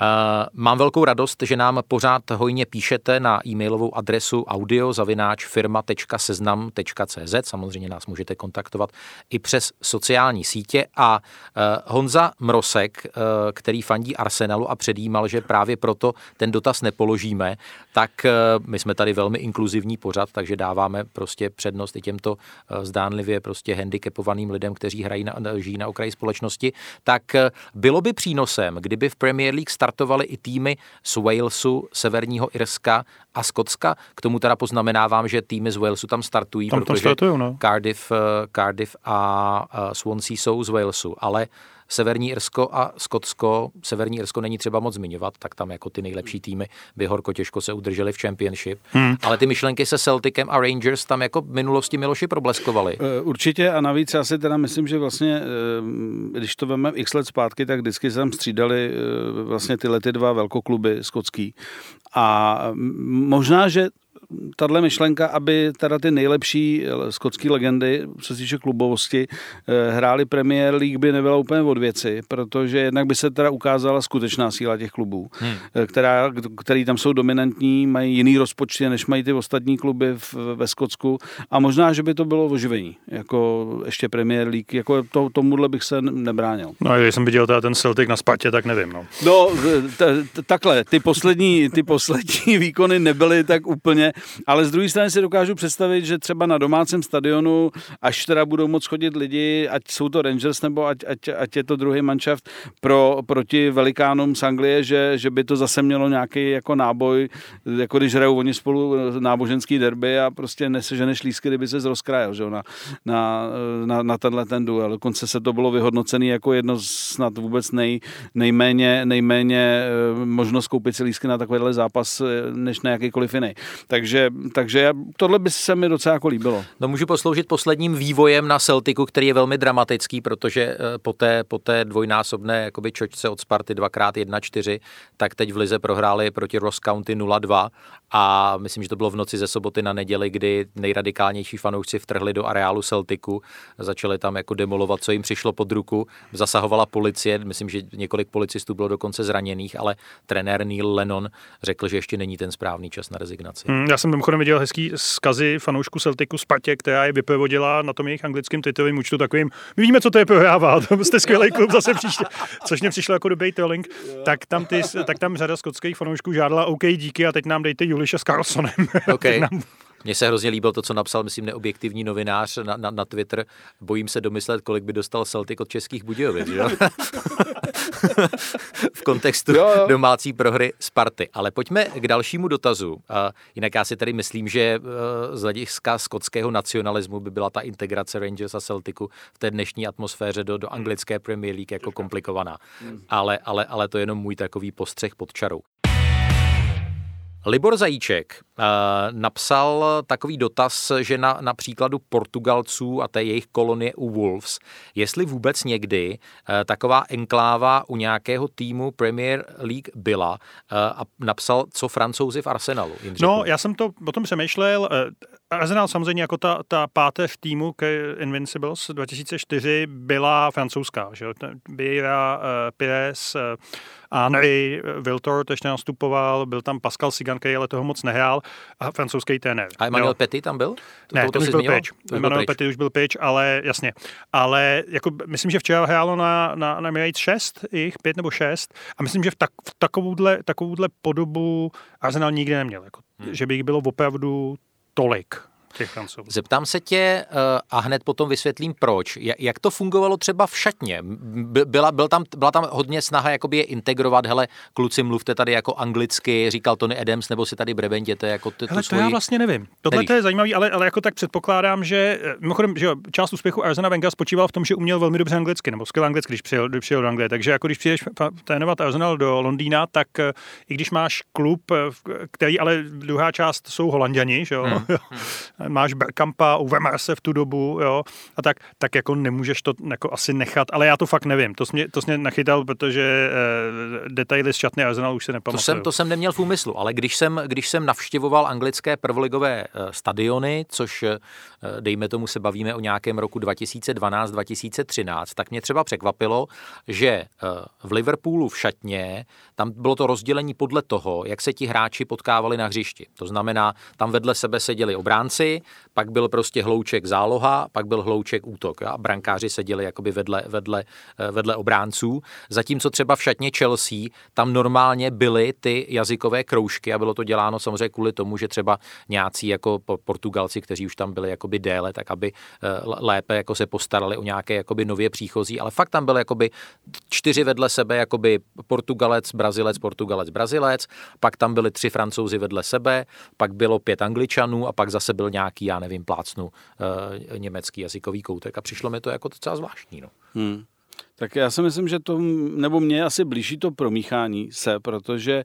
Uh, mám velkou radost, že nám pořád hojně píšete na e-mailovou adresu audiozavináčfirma.seznam.cz. Samozřejmě nás můžete kontaktovat i přes sociální sítě. A uh, Honza Mrosek, uh, který fandí Arsenalu a předjímal, že právě proto ten dotaz nepoložíme, tak my jsme tady velmi inkluzivní pořad, takže dáváme prostě přednost i těmto zdánlivě prostě handicapovaným lidem, kteří hrají na, žijí na okraji společnosti. Tak bylo by přínosem, kdyby v Premier League startovaly i týmy z Walesu, Severního Irska a Skotska. K tomu teda poznamenávám, že týmy z Walesu tam startují, tam protože startují, no. Cardiff, eh, Cardiff a Swansea jsou z Walesu, ale Severní Irsko a Skotsko, Severní Irsko není třeba moc zmiňovat, tak tam jako ty nejlepší týmy by horko těžko se udrželi v Championship. Hmm. Ale ty myšlenky se Celticem a Rangers tam jako v minulosti Miloši probleskovaly. Eh, určitě a navíc já si teda myslím, že vlastně, eh, když to veme x let zpátky, tak vždycky se tam střídali eh, vlastně tyhle ty dva velkokluby skotský. A možná, že tahle myšlenka, aby teda ty nejlepší eh, skotské legendy, co se týče klubovosti, eh, hráli Premier League, by nebyla úplně od věci, protože jednak by se teda ukázala skutečná síla těch klubů, hmm. Eh, která, který tam jsou dominantní, mají jiný rozpočty, než mají ty ostatní kluby v, ve Skotsku a možná, že by to bylo oživení, jako ještě Premier League, jako to, tomuhle bych se nebránil. No, když jsem viděl teda ten Celtic na Spatě, tak nevím. No, no t- t- takhle, ty poslední, ty poslední *laughs* výkony nebyly tak úplně ale z druhé strany si dokážu představit, že třeba na domácím stadionu, až teda budou moc chodit lidi, ať jsou to Rangers nebo ať, ať, ať je to druhý manšaft pro, proti velikánům z Anglie, že, že by to zase mělo nějaký jako náboj, jako když hrajou oni spolu náboženský derby a prostě neseženeš lísky, kdyby se rozkrajel že, na, na, na, na tenhle ten duel. Dokonce se to bylo vyhodnocené jako jedno z snad vůbec nej, nejméně, nejméně eh, možnost koupit si lísky na takovýhle zápas, eh, než na jakýkoliv jiný. Takže takže, takže tohle by se mi docela jako líbilo. No můžu posloužit posledním vývojem na Celticu, který je velmi dramatický, protože eh, po té, po té dvojnásobné jakoby čočce od Sparty 2x1-4, tak teď v Lize prohráli proti Ross County 0-2 a myslím, že to bylo v noci ze soboty na neděli, kdy nejradikálnější fanoušci vtrhli do areálu Celticu, začali tam jako demolovat, co jim přišlo pod ruku, zasahovala policie, myslím, že několik policistů bylo dokonce zraněných, ale trenér Neil Lennon řekl, že ještě není ten správný čas na rezignaci. Hmm, já jsem mimochodem viděl hezký skazy fanoušku Celticu Spatě, která je vypovodila na tom jejich anglickém twitterovém účtu takovým, my víme, co to je prohrává, *laughs* to jste skvělý klub zase příště, což mě přišlo jako dobrý telling, tak tam, ty, tak tam řada skotských fanoušků žádala OK, díky a teď nám dejte Juliše s Carlsonem. *laughs* Okay. nám... Mně se hrozně líbilo to, co napsal, myslím, neobjektivní novinář na, na, na Twitter. Bojím se domyslet, kolik by dostal Celtic od českých Budějovic, že? *laughs* v kontextu jo, jo. domácí prohry Sparty. Ale pojďme k dalšímu dotazu. Jinak já si tady myslím, že e, z hlediska skotského nacionalismu by byla ta integrace Rangers a Celticu v té dnešní atmosféře do, do anglické Premier League jako komplikovaná. Hmm. Ale, ale, ale to je jenom můj takový postřeh pod čarou. Libor Zajíček uh, napsal takový dotaz, že na, na příkladu Portugalců a té jejich kolonie u Wolves, jestli vůbec někdy uh, taková enkláva u nějakého týmu Premier League byla uh, a napsal, co francouzi v Arsenalu. No, já jsem to o tom přemýšlel. Arsenal samozřejmě jako ta, ta páteř týmu k Invincibles 2004 byla francouzská. Že? Bieira, uh, Pires, uh, Henry, Wiltor tež nastupoval, byl tam Pascal Sigan, který ale toho moc nehrál, a francouzský trenér. A Emmanuel Petit tam byl? To, ne, to, to už byl pryč. Emmanuel Petit už byl pryč, ale jasně. Ale jako, myslím, že včera hrálo na, na, na Emirates 6, jich 5 nebo 6 a myslím, že v, tak, v takovouhle, takovouhle podobu Arsenal nikdy neměl. Jako, hmm. Že by jich bylo opravdu tolik těch francouzů. Zeptám se tě uh, a hned potom vysvětlím proč. Jak to fungovalo třeba v šatně? Byla, byl tam, byla tam hodně snaha jakoby je integrovat, hele, kluci mluvte tady jako anglicky, říkal Tony Adams, nebo si tady brebenděte jako ty, hele, to svoji... já vlastně nevím. Tohle to je zajímavý, ale, ale jako tak předpokládám, že eh, mimochodem, že jo, část úspěchu Arzena Wenger spočíval v tom, že uměl velmi dobře anglicky, nebo skvěle anglicky, když přijel, když přijel do Anglie. Takže jako když přijdeš trénovat Arsenal do Londýna, tak eh, i když máš klub, který ale druhá část jsou Holanděni, že jo, hmm. *laughs* máš Berkampa Evropa, uvěmá se v tu dobu, jo, a tak, tak jako nemůžeš to jako asi nechat, ale já to fakt nevím, to jsi mě, to jsi mě nachytal, protože eh, detaily z šatny Arsenal už se nepamatuju. To jsem, to jsem neměl v úmyslu, ale když jsem, když jsem navštěvoval anglické prvoligové eh, stadiony, což eh, dejme tomu se bavíme o nějakém roku 2012-2013, tak mě třeba překvapilo, že v Liverpoolu v šatně tam bylo to rozdělení podle toho, jak se ti hráči potkávali na hřišti. To znamená, tam vedle sebe seděli obránci, pak byl prostě hlouček záloha, pak byl hlouček útok a brankáři seděli jakoby vedle, vedle, eh, vedle obránců. Zatímco třeba v šatně Chelsea tam normálně byly ty jazykové kroužky a bylo to děláno samozřejmě kvůli tomu, že třeba nějací jako Portugalci, kteří už tam byli jakoby déle, tak aby eh, lépe jako se postarali o nějaké jakoby nově příchozí, ale fakt tam byl jakoby čtyři vedle sebe, jakoby Portugalec, Brazilec, Portugalec, Brazilec, pak tam byli tři Francouzi vedle sebe, pak bylo pět Angličanů a pak zase byl nějaký, já nevím, plácnu e, německý jazykový koutek a přišlo mi to jako docela zvláštní. No. Hmm. Tak já si myslím, že to, nebo mě asi blíží to promíchání se, protože e,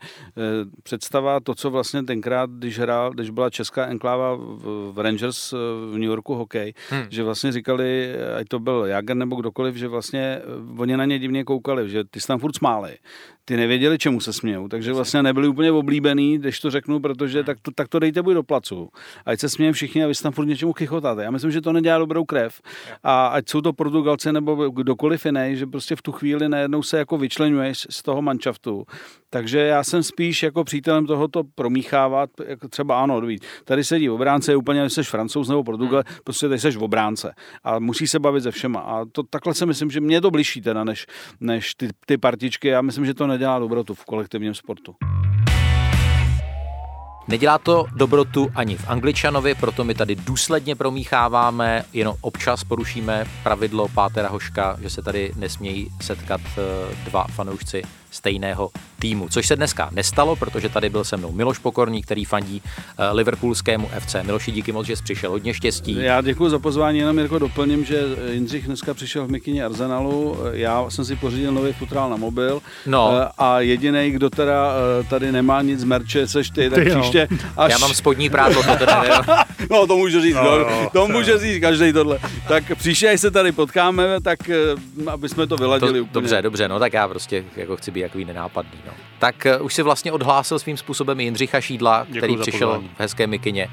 představa to, co vlastně tenkrát, když hrál, když byla česká enkláva v, v Rangers eh, v New Yorku hokej, hmm. že vlastně říkali, ať to byl Jager nebo kdokoliv, že vlastně oni na ně divně koukali, že ty se tam furt smáli ty nevěděli, čemu se smějou, takže vlastně nebyli úplně oblíbený, když to řeknu, protože tak to, tak to dejte buď do placu. Ať se smějeme všichni a vy se tam furt něčemu chychotáte. Já myslím, že to nedělá dobrou krev. A ať jsou to Portugalci nebo kdokoliv jiný, že prostě v tu chvíli najednou se jako vyčlenuješ z toho manšaftu. Takže já jsem spíš jako přítelem tohoto promíchávat, jako třeba ano, víc. Tady sedí v obránce, je úplně, jsi francouz nebo Portugal, hmm. prostě tady jsi v obránce. A musí se bavit se všema. A to takhle si myslím, že mě to blíží teda, než, než ty, ty partičky. Já myslím, že to nedělá dobrotu v kolektivním sportu. Nedělá to dobrotu ani v Angličanovi, proto my tady důsledně promícháváme, jenom občas porušíme pravidlo Pátera Hoška, že se tady nesmějí setkat eh, dva fanoušci stejného týmu, což se dneska nestalo, protože tady byl se mnou Miloš Pokorný, který fandí eh, Liverpoolskému FC. Miloši, díky moc, že jsi přišel, hodně štěstí. Já děkuji za pozvání, jenom Jirko doplním, že Jindřich dneska přišel v mikině Arsenalu, já jsem si pořídil nový futrál na mobil no. Eh, a jediný, kdo teda eh, tady nemá nic z merče, seš ty, tak ty příště až... Já mám spodní prádlo, to teda *laughs* No to můžu říct, no, no, to může říct každý tohle. Tak příště, až se tady potkáme, tak aby jsme to vyladili to, úplně. Dobře, dobře, no tak já prostě jako chci být takový nenápadný. No. Tak uh, už si vlastně odhlásil svým způsobem Jindřicha Šídla, Děkuju který přišel v hezké mikině. Uh,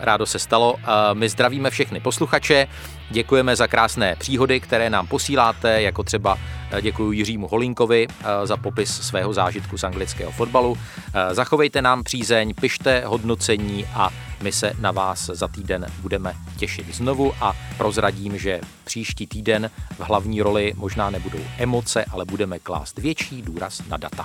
rádo se stalo. Uh, my zdravíme všechny posluchače, děkujeme za krásné příhody, které nám posíláte, jako třeba děkuji Jiřímu Holinkovi za popis svého zážitku z anglického fotbalu. Zachovejte nám přízeň, pište hodnocení a my se na vás za týden budeme těšit znovu a prozradím, že příští týden v hlavní roli možná nebudou emoce, ale budeme klást větší důraz na data.